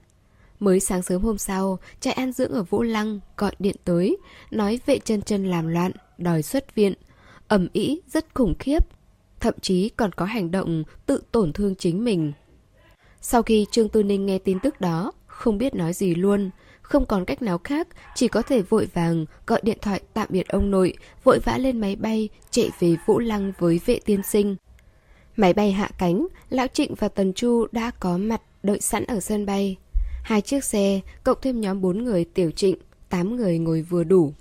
Speaker 1: Mới sáng sớm hôm sau, trại an dưỡng ở Vũ Lăng gọi điện tới, nói vệ chân chân làm loạn, đòi xuất viện. ẩm ý rất khủng khiếp. Thậm chí còn có hành động tự tổn thương chính mình. Sau khi Trương Tư Ninh nghe tin tức đó, không biết nói gì luôn. Không còn cách nào khác, chỉ có thể vội vàng gọi điện thoại tạm biệt ông nội, vội vã lên máy bay, chạy về Vũ Lăng với vệ tiên sinh. Máy bay hạ cánh, Lão Trịnh và Tần Chu đã có mặt đợi sẵn ở sân bay. Hai chiếc xe, cộng thêm nhóm bốn người Tiểu Trịnh, tám người ngồi vừa đủ.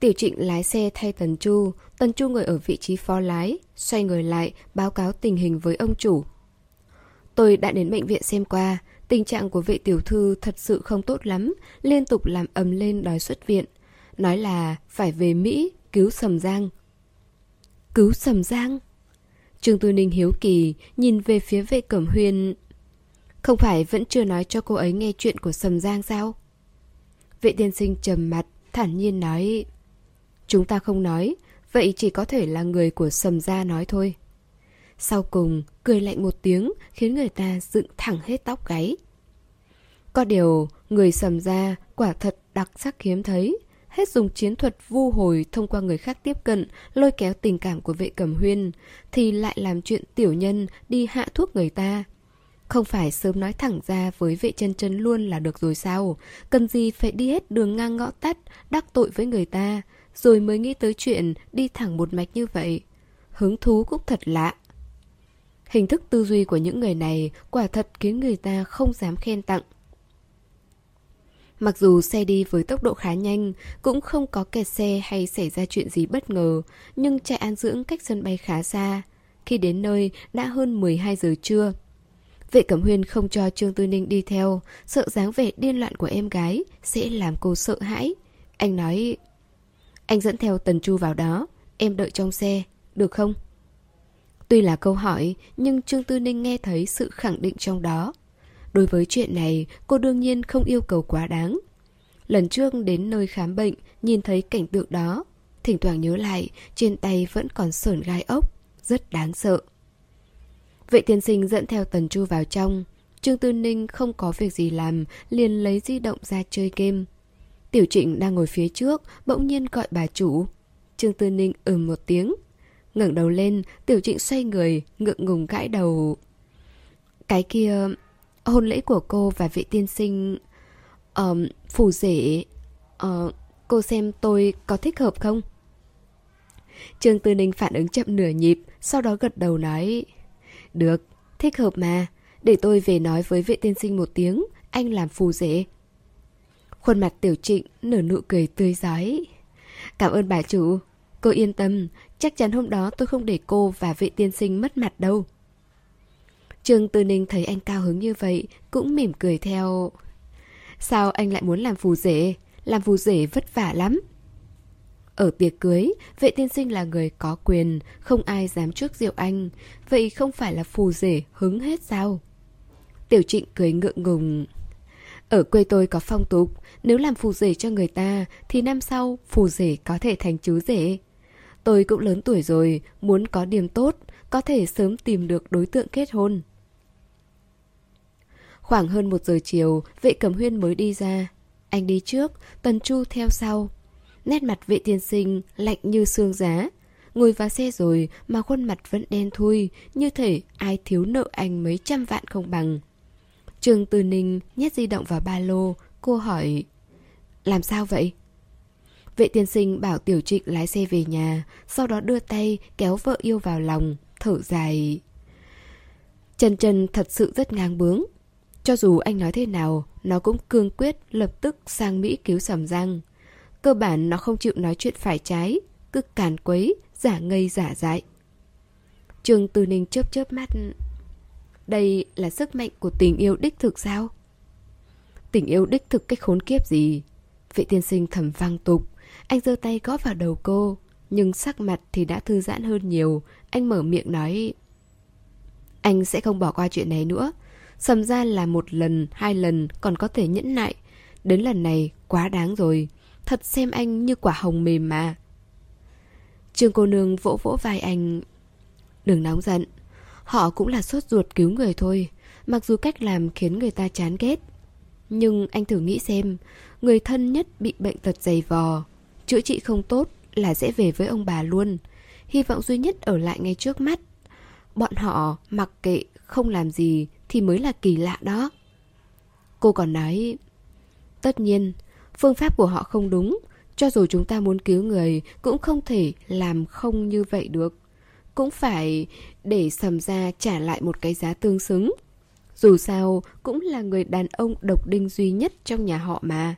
Speaker 1: Tiểu Trịnh lái xe thay Tần Chu, Tần Chu ngồi ở vị trí phó lái, xoay người lại, báo cáo tình hình với ông chủ. Tôi đã đến bệnh viện xem qua, tình trạng của vị tiểu thư thật sự không tốt lắm, liên tục làm ầm lên đòi xuất viện. Nói là phải về Mỹ, cứu Sầm Giang. Cứu Sầm Giang? Trương Tư Ninh hiếu kỳ, nhìn về phía vệ cẩm huyên không phải vẫn chưa nói cho cô ấy nghe chuyện của Sầm Giang sao? Vệ tiên sinh trầm mặt, thản nhiên nói Chúng ta không nói, vậy chỉ có thể là người của Sầm Gia nói thôi. Sau cùng, cười lạnh một tiếng khiến người ta dựng thẳng hết tóc gáy. Có điều, người Sầm ra quả thật đặc sắc hiếm thấy. Hết dùng chiến thuật vu hồi thông qua người khác tiếp cận, lôi kéo tình cảm của vệ cẩm huyên, thì lại làm chuyện tiểu nhân đi hạ thuốc người ta. Không phải sớm nói thẳng ra với vệ chân chân luôn là được rồi sao? Cần gì phải đi hết đường ngang ngõ tắt, đắc tội với người ta, rồi mới nghĩ tới chuyện đi thẳng một mạch như vậy. Hứng thú cũng thật lạ. Hình thức tư duy của những người này quả thật khiến người ta không dám khen tặng. Mặc dù xe đi với tốc độ khá nhanh, cũng không có kẹt xe hay xảy ra chuyện gì bất ngờ, nhưng trại an dưỡng cách sân bay khá xa. Khi đến nơi, đã hơn 12 giờ trưa. Vệ Cẩm Huyên không cho Trương Tư Ninh đi theo, sợ dáng vẻ điên loạn của em gái sẽ làm cô sợ hãi. Anh nói, anh dẫn theo Tần Chu vào đó, em đợi trong xe, được không? Tuy là câu hỏi, nhưng Trương Tư Ninh nghe thấy sự khẳng định trong đó. Đối với chuyện này, cô đương nhiên không yêu cầu quá đáng. Lần trước đến nơi khám bệnh, nhìn thấy cảnh tượng đó. Thỉnh thoảng nhớ lại, trên tay vẫn còn sởn gai ốc. Rất đáng sợ. Vệ tiên sinh dẫn theo Tần Chu vào trong. Trương Tư Ninh không có việc gì làm, liền lấy di động ra chơi game. Tiểu Trịnh đang ngồi phía trước, bỗng nhiên gọi bà chủ. Trương Tư Ninh ừ một tiếng ngẩng đầu lên, Tiểu Trịnh xoay người, ngượng ngùng gãi đầu. Cái kia, hôn lễ của cô và vị tiên sinh... Um, phù rể... Uh, cô xem tôi có thích hợp không? Trương Tư Ninh phản ứng chậm nửa nhịp, sau đó gật đầu nói... Được, thích hợp mà. Để tôi về nói với vệ tiên sinh một tiếng, anh làm phù rể. Khuôn mặt tiểu trịnh nở nụ cười tươi giói. Cảm ơn bà chủ. Cô yên tâm, chắc chắn hôm đó tôi không để cô và vệ tiên sinh mất mặt đâu. Trương Tư Ninh thấy anh cao hứng như vậy, cũng mỉm cười theo. Sao anh lại muốn làm phù rể? Làm phù rể vất vả lắm. Ở tiệc cưới, vệ tiên sinh là người có quyền, không ai dám trước diệu anh. Vậy không phải là phù rể hứng hết sao? Tiểu trịnh cười ngượng ngùng. Ở quê tôi có phong tục, nếu làm phù rể cho người ta thì năm sau phù rể có thể thành chú rể. Tôi cũng lớn tuổi rồi, muốn có điểm tốt, có thể sớm tìm được đối tượng kết hôn. Khoảng hơn một giờ chiều, vệ cẩm huyên mới đi ra. Anh đi trước, Tần Chu theo sau. Nét mặt vệ tiên sinh lạnh như xương giá. Ngồi vào xe rồi mà khuôn mặt vẫn đen thui, như thể ai thiếu nợ anh mấy trăm vạn không bằng. Trường Từ Ninh nhét di động vào ba lô, cô hỏi Làm sao vậy? Vệ tiên sinh bảo Tiểu Trịnh lái xe về nhà, sau đó đưa tay kéo vợ yêu vào lòng, thở dài. Trần Trần thật sự rất ngang bướng. Cho dù anh nói thế nào, nó cũng cương quyết lập tức sang Mỹ cứu sầm răng. Cơ bản nó không chịu nói chuyện phải trái, cứ càn quấy, giả ngây giả dại. Trường Từ Ninh chớp chớp mắt. Đây là sức mạnh của tình yêu đích thực sao? Tình yêu đích thực cách khốn kiếp gì? Vị tiên sinh thầm vang tục. Anh giơ tay gõ vào đầu cô. Nhưng sắc mặt thì đã thư giãn hơn nhiều. Anh mở miệng nói... Anh sẽ không bỏ qua chuyện này nữa. Sầm ra là một lần, hai lần còn có thể nhẫn nại. Đến lần này quá đáng rồi. Thật xem anh như quả hồng mềm mà. Trương cô nương vỗ vỗ vai anh. Đừng nóng giận. Họ cũng là sốt ruột cứu người thôi. Mặc dù cách làm khiến người ta chán ghét. Nhưng anh thử nghĩ xem, người thân nhất bị bệnh tật dày vò. Chữa trị không tốt là sẽ về với ông bà luôn. Hy vọng duy nhất ở lại ngay trước mắt. Bọn họ mặc kệ không làm gì thì mới là kỳ lạ đó. Cô còn nói, tất nhiên, phương pháp của họ không đúng, cho dù chúng ta muốn cứu người cũng không thể làm không như vậy được. Cũng phải để sầm ra trả lại một cái giá tương xứng. Dù sao, cũng là người đàn ông độc đinh duy nhất trong nhà họ mà.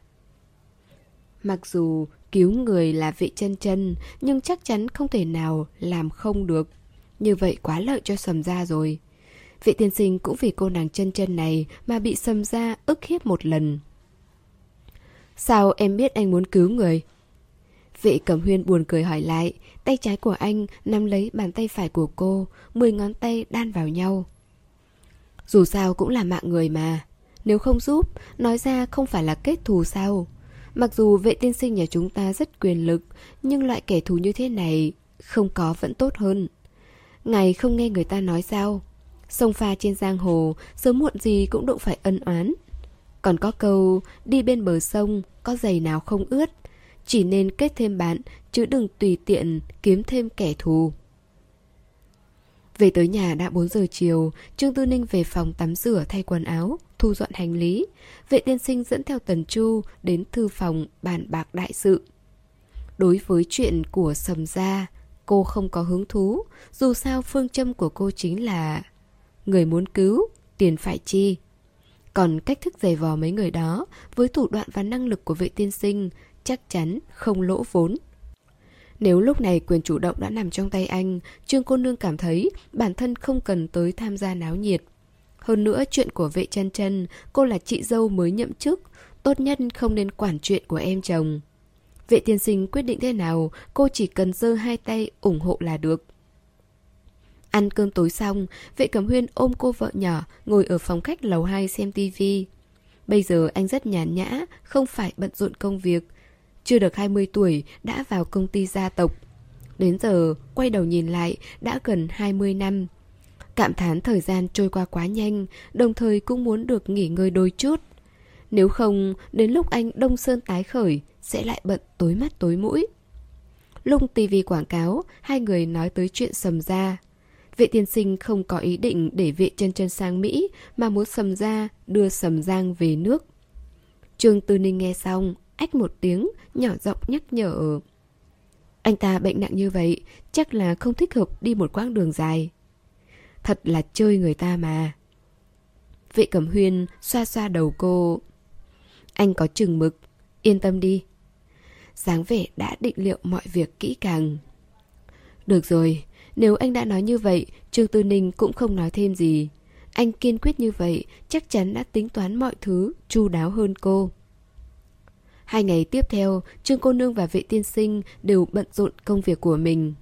Speaker 1: Mặc dù cứu người là vị chân chân, nhưng chắc chắn không thể nào làm không được. Như vậy quá lợi cho sầm ra rồi. Vị tiên sinh cũng vì cô nàng chân chân này mà bị sầm ra ức hiếp một lần. Sao em biết anh muốn cứu người? Vị cẩm huyên buồn cười hỏi lại, tay trái của anh nắm lấy bàn tay phải của cô, mười ngón tay đan vào nhau. Dù sao cũng là mạng người mà, nếu không giúp, nói ra không phải là kết thù sao? Mặc dù vệ tiên sinh nhà chúng ta rất quyền lực, nhưng loại kẻ thù như thế này không có vẫn tốt hơn. Ngài không nghe người ta nói sao? Sông pha trên giang hồ, sớm muộn gì cũng đụng phải ân oán. Còn có câu, đi bên bờ sông, có giày nào không ướt. Chỉ nên kết thêm bạn, chứ đừng tùy tiện kiếm thêm kẻ thù. Về tới nhà đã 4 giờ chiều, Trương Tư Ninh về phòng tắm rửa thay quần áo, thu dọn hành lý. Vệ tiên sinh dẫn theo Tần Chu đến thư phòng bàn bạc đại sự. Đối với chuyện của Sầm Gia, cô không có hứng thú, dù sao phương châm của cô chính là người muốn cứu, tiền phải chi. Còn cách thức giày vò mấy người đó, với thủ đoạn và năng lực của vệ tiên sinh, chắc chắn không lỗ vốn. Nếu lúc này quyền chủ động đã nằm trong tay anh, Trương cô nương cảm thấy bản thân không cần tới tham gia náo nhiệt. Hơn nữa chuyện của vệ chân chân, cô là chị dâu mới nhậm chức, tốt nhất không nên quản chuyện của em chồng. Vệ tiên sinh quyết định thế nào, cô chỉ cần giơ hai tay ủng hộ là được. Ăn cơm tối xong, vệ cẩm huyên ôm cô vợ nhỏ, ngồi ở phòng khách lầu 2 xem tivi. Bây giờ anh rất nhàn nhã, không phải bận rộn công việc. Chưa được 20 tuổi, đã vào công ty gia tộc. Đến giờ, quay đầu nhìn lại, đã gần 20 năm. Cảm thán thời gian trôi qua quá nhanh, đồng thời cũng muốn được nghỉ ngơi đôi chút. Nếu không, đến lúc anh đông sơn tái khởi, sẽ lại bận tối mắt tối mũi. Lung tivi quảng cáo, hai người nói tới chuyện sầm ra. Vệ tiên sinh không có ý định để vệ chân chân sang Mỹ mà muốn sầm ra đưa sầm giang về nước. Trương Tư Ninh nghe xong, ách một tiếng, nhỏ giọng nhắc nhở. Anh ta bệnh nặng như vậy, chắc là không thích hợp đi một quãng đường dài. Thật là chơi người ta mà. Vệ Cẩm Huyên xoa xoa đầu cô. Anh có chừng mực, yên tâm đi. dáng vẻ đã định liệu mọi việc kỹ càng. Được rồi, nếu anh đã nói như vậy, Trương Tư Ninh cũng không nói thêm gì. Anh kiên quyết như vậy, chắc chắn đã tính toán mọi thứ, chu đáo hơn cô. Hai ngày tiếp theo, Trương Cô Nương và vệ tiên sinh đều bận rộn công việc của mình.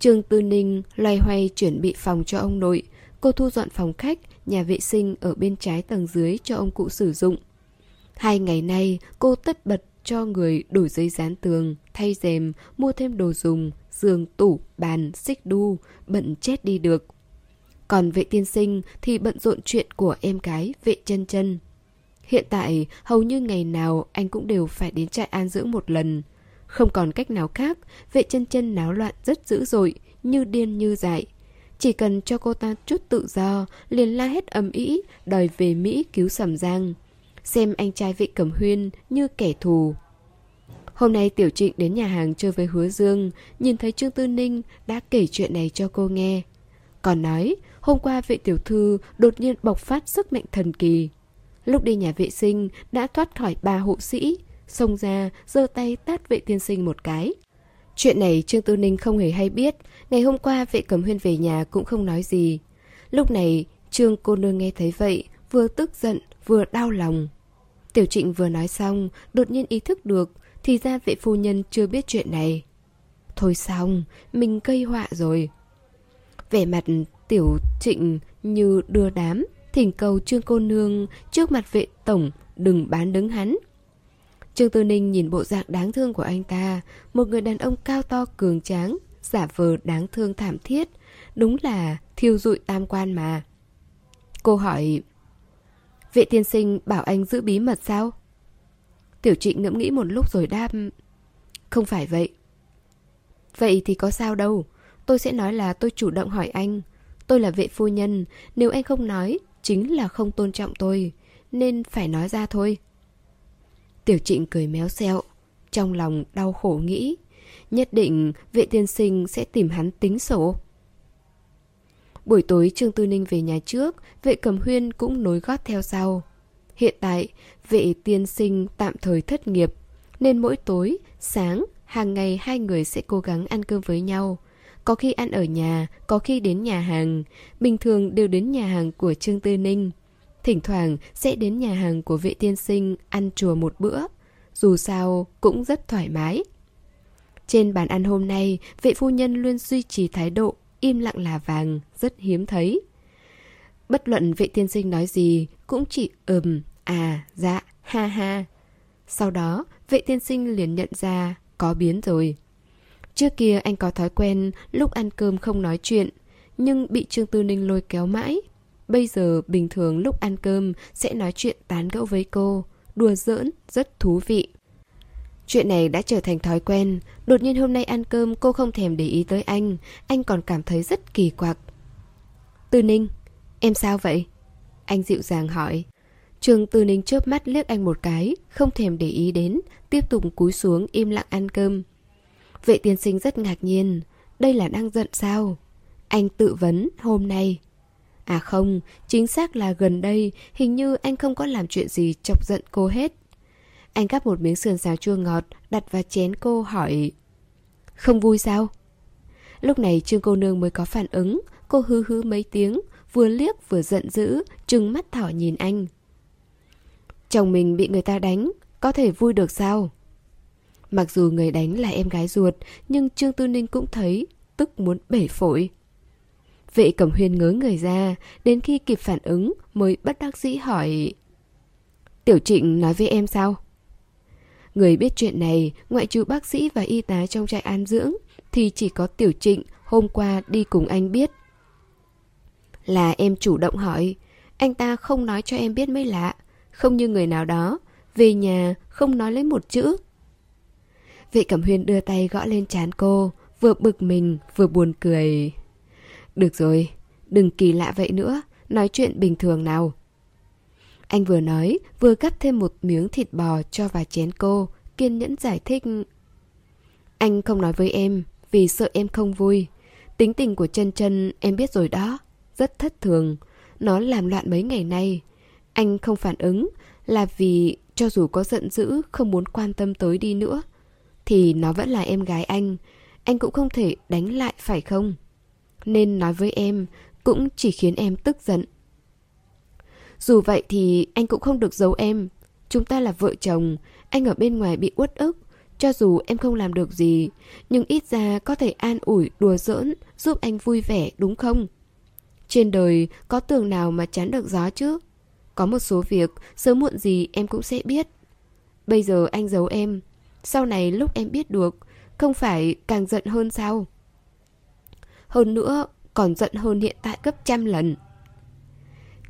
Speaker 1: Trương Tư Ninh loay hoay chuẩn bị phòng cho ông nội. Cô thu dọn phòng khách, nhà vệ sinh ở bên trái tầng dưới cho ông cụ sử dụng. Hai ngày nay, cô tất bật cho người đổi giấy dán tường, thay rèm, mua thêm đồ dùng, giường, tủ, bàn, xích đu, bận chết đi được. Còn vệ tiên sinh thì bận rộn chuyện của em gái vệ chân chân. Hiện tại, hầu như ngày nào anh cũng đều phải đến trại an dưỡng một lần. Không còn cách nào khác, vệ chân chân náo loạn rất dữ dội, như điên như dại. Chỉ cần cho cô ta chút tự do, liền la hết ầm ĩ, đòi về Mỹ cứu sầm giang. Xem anh trai vệ cẩm huyên như kẻ thù. Hôm nay Tiểu Trịnh đến nhà hàng chơi với Hứa Dương, nhìn thấy Trương Tư Ninh đã kể chuyện này cho cô nghe. Còn nói, hôm qua vệ tiểu thư đột nhiên bộc phát sức mạnh thần kỳ. Lúc đi nhà vệ sinh đã thoát khỏi ba hộ sĩ, xông ra, giơ tay tát vệ tiên sinh một cái. Chuyện này Trương Tư Ninh không hề hay biết, ngày hôm qua vệ cẩm huyên về nhà cũng không nói gì. Lúc này, Trương cô nương nghe thấy vậy, vừa tức giận, vừa đau lòng. Tiểu trịnh vừa nói xong, đột nhiên ý thức được, thì ra vệ phu nhân chưa biết chuyện này. Thôi xong, mình gây họa rồi. Vẻ mặt tiểu trịnh như đưa đám, thỉnh cầu trương cô nương trước mặt vệ tổng đừng bán đứng hắn. Trương Tư Ninh nhìn bộ dạng đáng thương của anh ta, một người đàn ông cao to cường tráng, giả vờ đáng thương thảm thiết, đúng là thiêu dụi tam quan mà. Cô hỏi, vệ tiên sinh bảo anh giữ bí mật sao? Tiểu trịnh ngẫm nghĩ một lúc rồi đáp, không phải vậy. Vậy thì có sao đâu, tôi sẽ nói là tôi chủ động hỏi anh. Tôi là vệ phu nhân, nếu anh không nói, chính là không tôn trọng tôi, nên phải nói ra thôi. Tiểu trịnh cười méo xẹo, trong lòng đau khổ nghĩ, nhất định vệ tiên sinh sẽ tìm hắn tính sổ. Buổi tối Trương Tư Ninh về nhà trước, vệ cầm huyên cũng nối gót theo sau. Hiện tại, vệ tiên sinh tạm thời thất nghiệp, nên mỗi tối, sáng, hàng ngày hai người sẽ cố gắng ăn cơm với nhau. Có khi ăn ở nhà, có khi đến nhà hàng, bình thường đều đến nhà hàng của Trương Tư Ninh. Thỉnh thoảng sẽ đến nhà hàng của vệ tiên sinh ăn chùa một bữa. Dù sao cũng rất thoải mái. Trên bàn ăn hôm nay, vệ phu nhân luôn duy trì thái độ im lặng là vàng, rất hiếm thấy. Bất luận vệ tiên sinh nói gì, cũng chỉ ừm, à, dạ, ha ha. Sau đó, vệ tiên sinh liền nhận ra có biến rồi. Trước kia anh có thói quen lúc ăn cơm không nói chuyện, nhưng bị Trương Tư Ninh lôi kéo mãi. Bây giờ bình thường lúc ăn cơm sẽ nói chuyện tán gẫu với cô, đùa giỡn, rất thú vị. Chuyện này đã trở thành thói quen, đột nhiên hôm nay ăn cơm cô không thèm để ý tới anh, anh còn cảm thấy rất kỳ quặc. Tư Ninh, em sao vậy? Anh dịu dàng hỏi. Trường Tư Ninh chớp mắt liếc anh một cái, không thèm để ý đến, tiếp tục cúi xuống im lặng ăn cơm. Vệ tiên sinh rất ngạc nhiên, đây là đang giận sao? Anh tự vấn hôm nay. À không, chính xác là gần đây, hình như anh không có làm chuyện gì chọc giận cô hết. Anh gắp một miếng sườn xào chua ngọt, đặt vào chén cô hỏi. Không vui sao? Lúc này Trương cô nương mới có phản ứng, cô hư hư mấy tiếng, vừa liếc vừa giận dữ, trừng mắt thỏ nhìn anh. Chồng mình bị người ta đánh, có thể vui được sao? Mặc dù người đánh là em gái ruột, nhưng Trương Tư Ninh cũng thấy tức muốn bể phổi. Vệ Cẩm Huyên ngớ người ra, đến khi kịp phản ứng mới bất đắc dĩ hỏi Tiểu Trịnh nói với em sao? Người biết chuyện này, ngoại trừ bác sĩ và y tá trong trại an dưỡng, thì chỉ có Tiểu Trịnh hôm qua đi cùng anh biết. Là em chủ động hỏi, anh ta không nói cho em biết mới lạ, không như người nào đó, về nhà không nói lấy một chữ. Vệ Cẩm Huyên đưa tay gõ lên trán cô, vừa bực mình vừa buồn cười. Được rồi, đừng kỳ lạ vậy nữa, nói chuyện bình thường nào. Anh vừa nói, vừa gắp thêm một miếng thịt bò cho vào chén cô, kiên nhẫn giải thích. Anh không nói với em, vì sợ em không vui. Tính tình của chân chân em biết rồi đó, rất thất thường. Nó làm loạn mấy ngày nay. Anh không phản ứng là vì cho dù có giận dữ không muốn quan tâm tới đi nữa thì nó vẫn là em gái anh. Anh cũng không thể đánh lại phải không? Nên nói với em cũng chỉ khiến em tức giận. Dù vậy thì anh cũng không được giấu em. Chúng ta là vợ chồng, anh ở bên ngoài bị uất ức. Cho dù em không làm được gì, nhưng ít ra có thể an ủi, đùa giỡn, giúp anh vui vẻ đúng không? Trên đời có tường nào mà chán được gió chứ? Có một số việc sớm muộn gì em cũng sẽ biết. Bây giờ anh giấu em, sau này lúc em biết được, không phải càng giận hơn sao? Hơn nữa, còn giận hơn hiện tại gấp trăm lần.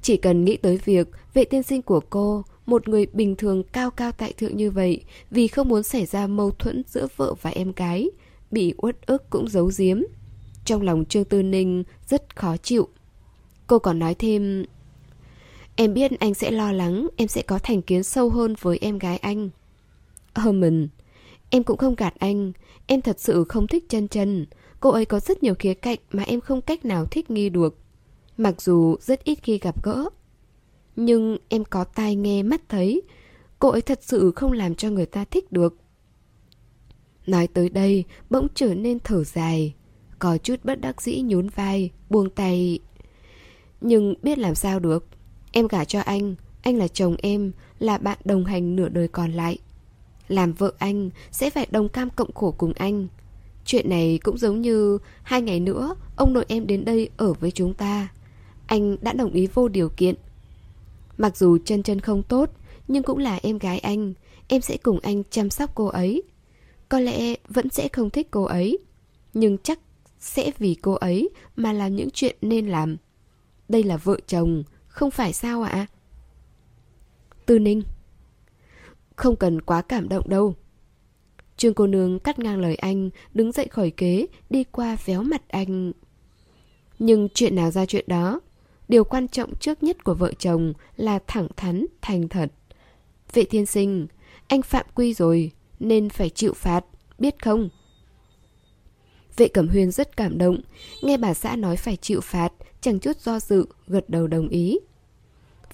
Speaker 1: Chỉ cần nghĩ tới việc vệ tiên sinh của cô, một người bình thường cao cao tại thượng như vậy, vì không muốn xảy ra mâu thuẫn giữa vợ và em gái, bị uất ức cũng giấu giếm. Trong lòng Trương Tư Ninh rất khó chịu. Cô còn nói thêm, Em biết anh sẽ lo lắng, em sẽ có thành kiến sâu hơn với em gái anh. Herman, em cũng không gạt anh, em thật sự không thích chân chân. Cô ấy có rất nhiều khía cạnh mà em không cách nào thích nghi được. Mặc dù rất ít khi gặp gỡ. Nhưng em có tai nghe mắt thấy, cô ấy thật sự không làm cho người ta thích được. Nói tới đây, bỗng trở nên thở dài. Có chút bất đắc dĩ nhún vai, buông tay. Nhưng biết làm sao được. Em gả cho anh, anh là chồng em, là bạn đồng hành nửa đời còn lại. Làm vợ anh sẽ phải đồng cam cộng khổ cùng anh. Chuyện này cũng giống như hai ngày nữa ông nội em đến đây ở với chúng ta. Anh đã đồng ý vô điều kiện. Mặc dù chân chân không tốt, nhưng cũng là em gái anh. Em sẽ cùng anh chăm sóc cô ấy. Có lẽ vẫn sẽ không thích cô ấy. Nhưng chắc sẽ vì cô ấy mà làm những chuyện nên làm. Đây là vợ chồng, không phải sao ạ? Tư Ninh Không cần quá cảm động đâu. Trương cô nương cắt ngang lời anh, đứng dậy khỏi kế, đi qua véo mặt anh. Nhưng chuyện nào ra chuyện đó, điều quan trọng trước nhất của vợ chồng là thẳng thắn, thành thật. Vệ thiên sinh, anh phạm quy rồi, nên phải chịu phạt, biết không? Vệ Cẩm Huyên rất cảm động, nghe bà xã nói phải chịu phạt, chẳng chút do dự, gật đầu đồng ý.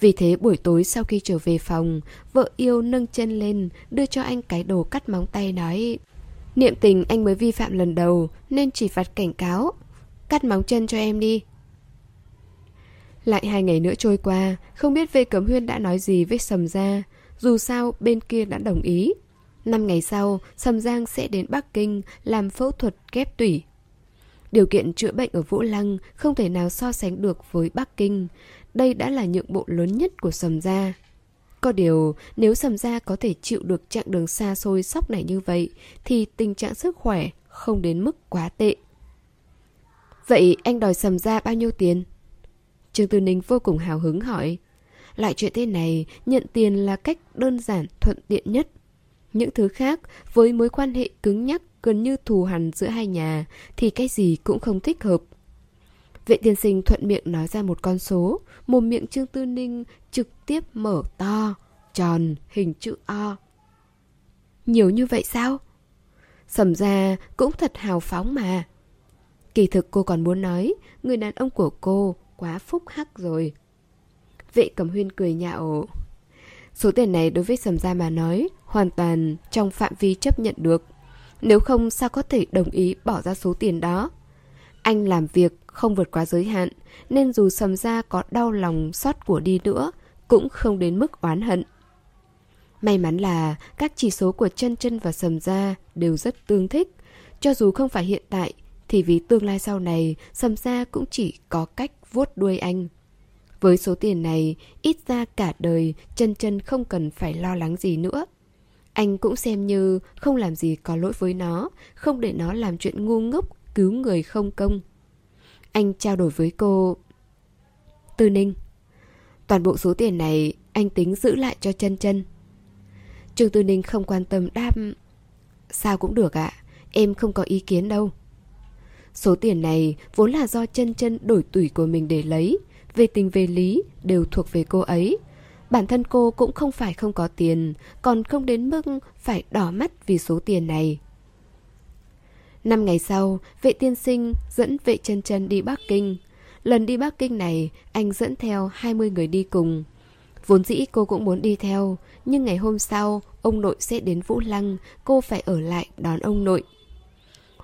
Speaker 1: Vì thế buổi tối sau khi trở về phòng, vợ yêu nâng chân lên, đưa cho anh cái đồ cắt móng tay nói Niệm tình anh mới vi phạm lần đầu nên chỉ phạt cảnh cáo. Cắt móng chân cho em đi. Lại hai ngày nữa trôi qua, không biết Vệ Cẩm Huyên đã nói gì với Sầm Gia. Dù sao bên kia đã đồng ý. Năm ngày sau, Sầm Giang sẽ đến Bắc Kinh làm phẫu thuật ghép tủy. Điều kiện chữa bệnh ở Vũ Lăng không thể nào so sánh được với Bắc Kinh. Đây đã là nhượng bộ lớn nhất của Sầm Gia. Có điều, nếu Sầm Gia có thể chịu được chặng đường xa xôi sóc này như vậy, thì tình trạng sức khỏe không đến mức quá tệ. Vậy anh đòi Sầm Gia bao nhiêu tiền? Trương Tư Ninh vô cùng hào hứng hỏi. Loại chuyện thế này, nhận tiền là cách đơn giản, thuận tiện nhất. Những thứ khác, với mối quan hệ cứng nhắc gần như thù hằn giữa hai nhà, thì cái gì cũng không thích hợp. Vệ tiên sinh thuận miệng nói ra một con số, một miệng Trương Tư Ninh trực tiếp mở to, tròn, hình chữ O. Nhiều như vậy sao? Sầm ra cũng thật hào phóng mà. Kỳ thực cô còn muốn nói, người đàn ông của cô quá phúc hắc rồi. Vệ cầm huyên cười nhạo. Số tiền này đối với Sầm Gia mà nói, hoàn toàn trong phạm vi chấp nhận được. Nếu không sao có thể đồng ý bỏ ra số tiền đó. Anh làm việc không vượt quá giới hạn, nên dù Sầm Gia có đau lòng xót của đi nữa, cũng không đến mức oán hận. May mắn là các chỉ số của chân chân và Sầm Gia đều rất tương thích. Cho dù không phải hiện tại, thì vì tương lai sau này, Sầm Gia cũng chỉ có cách vuốt đuôi anh. Với số tiền này, ít ra cả đời chân chân không cần phải lo lắng gì nữa. Anh cũng xem như không làm gì có lỗi với nó, không để nó làm chuyện ngu ngốc, cứu người không công. Anh trao đổi với cô. Tư Ninh, toàn bộ số tiền này anh tính giữ lại cho chân chân. Trương Tư Ninh không quan tâm đáp. Sao cũng được ạ, em không có ý kiến đâu. Số tiền này vốn là do chân chân đổi tuổi của mình để lấy, về tình về lý đều thuộc về cô ấy. Bản thân cô cũng không phải không có tiền, còn không đến mức phải đỏ mắt vì số tiền này. Năm ngày sau, vệ tiên sinh dẫn vệ chân chân đi Bắc Kinh. Lần đi Bắc Kinh này, anh dẫn theo 20 người đi cùng. Vốn dĩ cô cũng muốn đi theo, nhưng ngày hôm sau, ông nội sẽ đến Vũ Lăng, cô phải ở lại đón ông nội.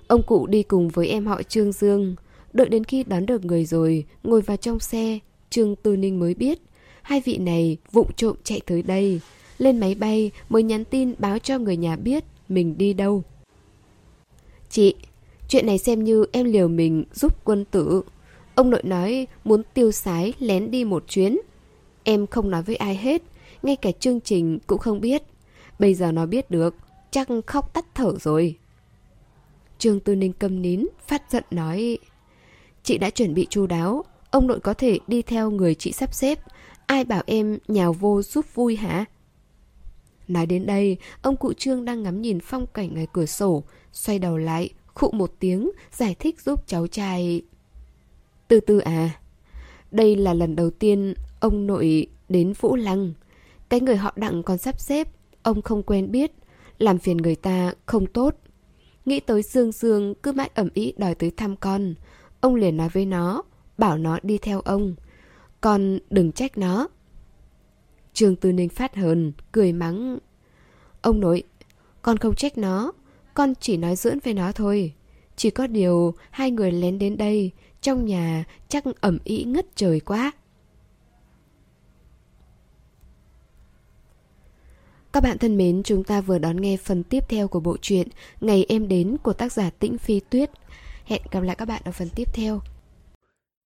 Speaker 1: Ông cụ đi cùng với em họ Trương Dương. Đợi đến khi đón được người rồi, ngồi vào trong xe, Trương Tư Ninh mới biết. Hai vị này vụng trộm chạy tới đây. Lên máy bay mới nhắn tin báo cho người nhà biết mình đi đâu. Chị, chuyện này xem như em liều mình giúp quân tử. Ông nội nói muốn tiêu sái lén đi một chuyến. Em không nói với ai hết, ngay cả chương trình cũng không biết. Bây giờ nó biết được, chắc khóc tắt thở rồi. Trương Tư Ninh câm nín, phát giận nói Chị đã chuẩn bị chu đáo Ông nội có thể đi theo người chị sắp xếp Ai bảo em nhào vô giúp vui hả? Nói đến đây, ông cụ Trương đang ngắm nhìn phong cảnh ngoài cửa sổ. Xoay đầu lại, khụ một tiếng, giải thích giúp cháu trai. Từ từ à Đây là lần đầu tiên ông nội đến Vũ Lăng. Cái người họ đặng còn sắp xếp Ông không quen biết Làm phiền người ta không tốt. Nghĩ tới Dương Dương cứ mãi ẩm ý đòi tới thăm con. Ông liền nói với nó Bảo nó đi theo ông. Con đừng trách nó Trương Tư Ninh phát hờn Cười mắng Ông nội Con không trách nó Con chỉ nói dưỡng với nó thôi Chỉ có điều Hai người lén đến đây Trong nhà chắc ẩm ý ngất trời quá Các bạn thân mến, chúng ta vừa đón nghe phần tiếp theo của bộ truyện Ngày em đến của tác giả Tĩnh Phi Tuyết. Hẹn gặp lại các bạn ở phần tiếp theo.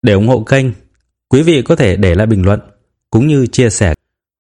Speaker 2: Để ủng hộ kênh, quý vị có thể để lại bình luận cũng như chia sẻ